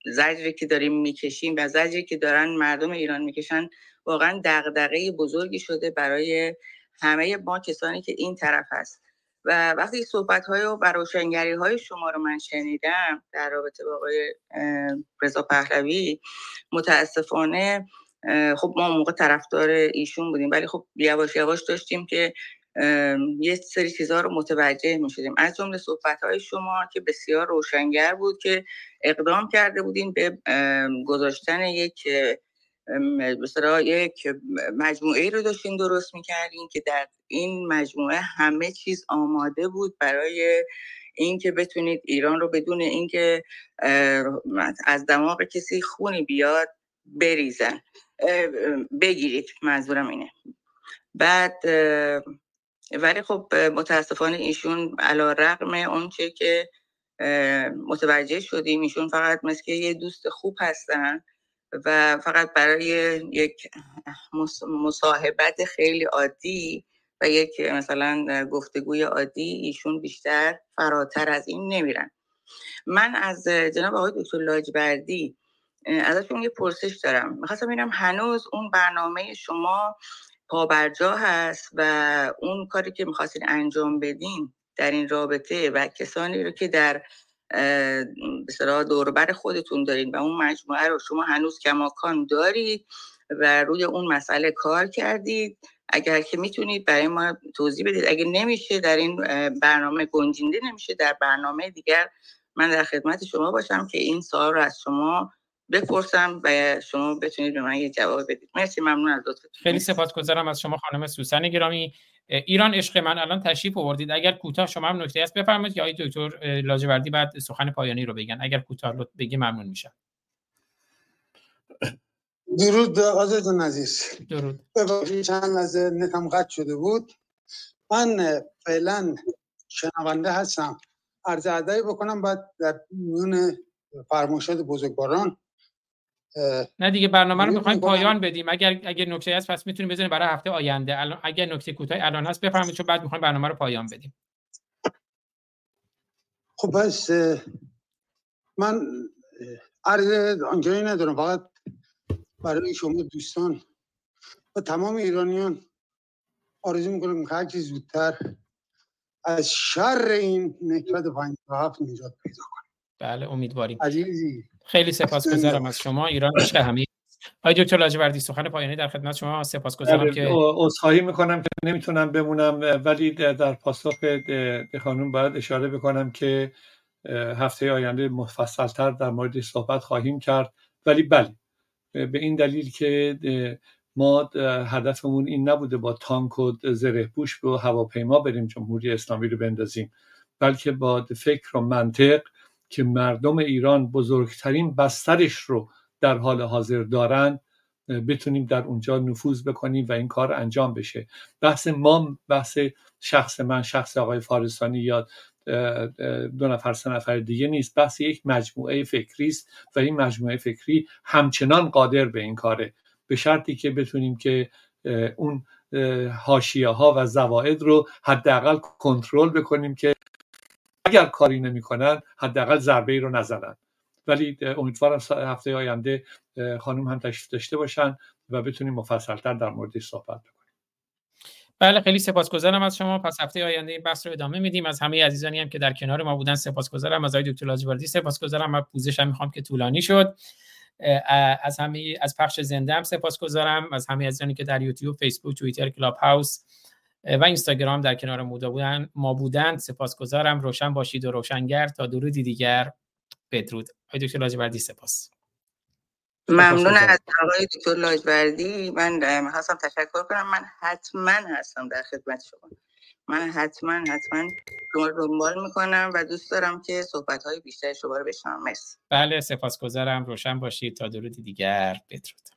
زجری که داریم می‌کشیم و زجری که دارن مردم ایران می‌کشن واقعا دغدغه بزرگی شده برای همه ما کسانی که این طرف هست. و وقتی صحبت های و روشنگری های شما رو من شنیدم در رابطه با آقای رضا پهلوی متاسفانه خب ما موقع طرفدار ایشون بودیم ولی خب یواش یواش داشتیم که یه سری چیزها رو متوجه می شدیم از جمله صحبت های شما که بسیار روشنگر بود که اقدام کرده بودیم به گذاشتن یک مثلا یک مجموعه رو داشتیم درست می‌کردیم که در این مجموعه همه چیز آماده بود برای اینکه بتونید ایران رو بدون اینکه از دماغ کسی خونی بیاد بریزن. بگیرید منظورم اینه. بعد ولی خب متاسفانه ایشون علا رقم اون که متوجه شدیم ایشون فقط مثل یه دوست خوب هستن. و فقط برای یک مصاحبت خیلی عادی و یک مثلا گفتگوی عادی ایشون بیشتر فراتر از این نمیرن. من از جناب آقای دکتر لاجبردی ازشون یه پرسش دارم. می‌خواستم ببینم هنوز اون برنامه شما پابرجا هست و اون کاری که می‌خواستین انجام بدین در این رابطه و کسانی رو که در به دوربر خودتون دارین و اون مجموعه رو شما هنوز کماکان دارید و روی اون مسئله کار کردید. اگر که می‌تونید برای ما توضیح بدید. اگر نمیشه در این برنامه گنجینده نمیشه در برنامه دیگر من در خدمت شما باشم که این سوال رو از شما بپرسم و شما بتونید به من یه جواب بدید. مرسی ممنون از لطفتون. خیلی سپاسگزارم از شما خانم سوسن گرامی. ایران عشق من الان تشریف آوردید. اگر کوتاه شما هم نکته است بفرمایید یا آقای دکتر لاجوردی بعد سخن پایانی رو بگن. اگر کوتاه بگی ممنون میشم. درود آزادتون عزیز درود. چند لحظه نتم قطع شده بود. من فعلا شنونده هستم. عرض بکنم بعد در میون فرمایشات بزرگواران نه دیگه برنامه رو می‌خوایم پایان بدیم. اگر اگر نکته هست پس می‌تونیم بزنیم برای هفته آینده. الان اگر نکته کوتاه الان هست بفرمایید چون بعد می‌خوایم برنامه رو پایان بدیم. خب پس من عرض آنجایی ندارم. فقط برای شما دوستان و تمام ایرانیان آرزو می‌کنم که هرچی زودتر از شر این نکبت 57 نجات پیدا کنیم بله امیدواریم. عزیزی. خیلی سپاسگزارم از شما. ایران عشق همه آقای دکتر لاجوردی سخن پایانی در خدمت شما. سپاسگزارم که عذرخواهی می‌کنم که نمی‌تونم بمونم ولی در پاسخ خانم باید اشاره بکنم که هفته آینده مفصلتر در مورد صحبت خواهیم کرد. ولی بله به این دلیل که ما هدفمون این نبوده با تانک و زره پوش به هواپیما بریم جمهوری اسلامی رو بندازیم بلکه با فکر و منطق که مردم ایران بزرگترین بسترش رو در حال حاضر دارن بتونیم در اونجا نفوذ بکنیم و این کار انجام بشه. بحث ما بحث شخص من شخص آقای فارستانی یا دو نفر سه نفر دیگه نیست. بحث یک مجموعه فکری است و این مجموعه فکری همچنان قادر به این کاره. به شرطی که بتونیم که اون حاشیه ها و زواید رو حداقل کنترل بکنیم که اگر کاری نمی‌کنن حداقل ضربه ای رو نزنن. ولی امیدوارم هفته آینده خانم هم تشریف داشته باشن و بتونیم مفصلتر در موردش صحبت بکنیم. بله خیلی سپاسگزارم از شما. پس هفته آینده این بحث رو ادامه میدیم. از همه عزیزانی هم که در کنار ما بودن سپاسگزارم. از آقای دکتر لاجوردی سپاسگزارم من پوزش هم می‌خوام که طولانی شد. از همه از پخش زنده هم سپاسگزارم. از همه عزیزانی که در یوتیوب فیسبوک توییتر کلاب هاوس و اینستاگرام در کنار ما بودند سپاسگزارم. روشن باشید و روشنگر. تا درودی دیگر. بدرود. آقای دکتر لاجوردی سپاس. ممنون از آقای دکتر لاجوردی. من می‌خواستم تشکر کنم. من حتما هستم در خدمت شما. من حتما حتما شما رو دنبال می‌کنم و دوست دارم که صحبت های بیشتر شما رو بشنم مرسی. بله سپاسگزارم. روشن باشید. تا درود دیگر. بدرود.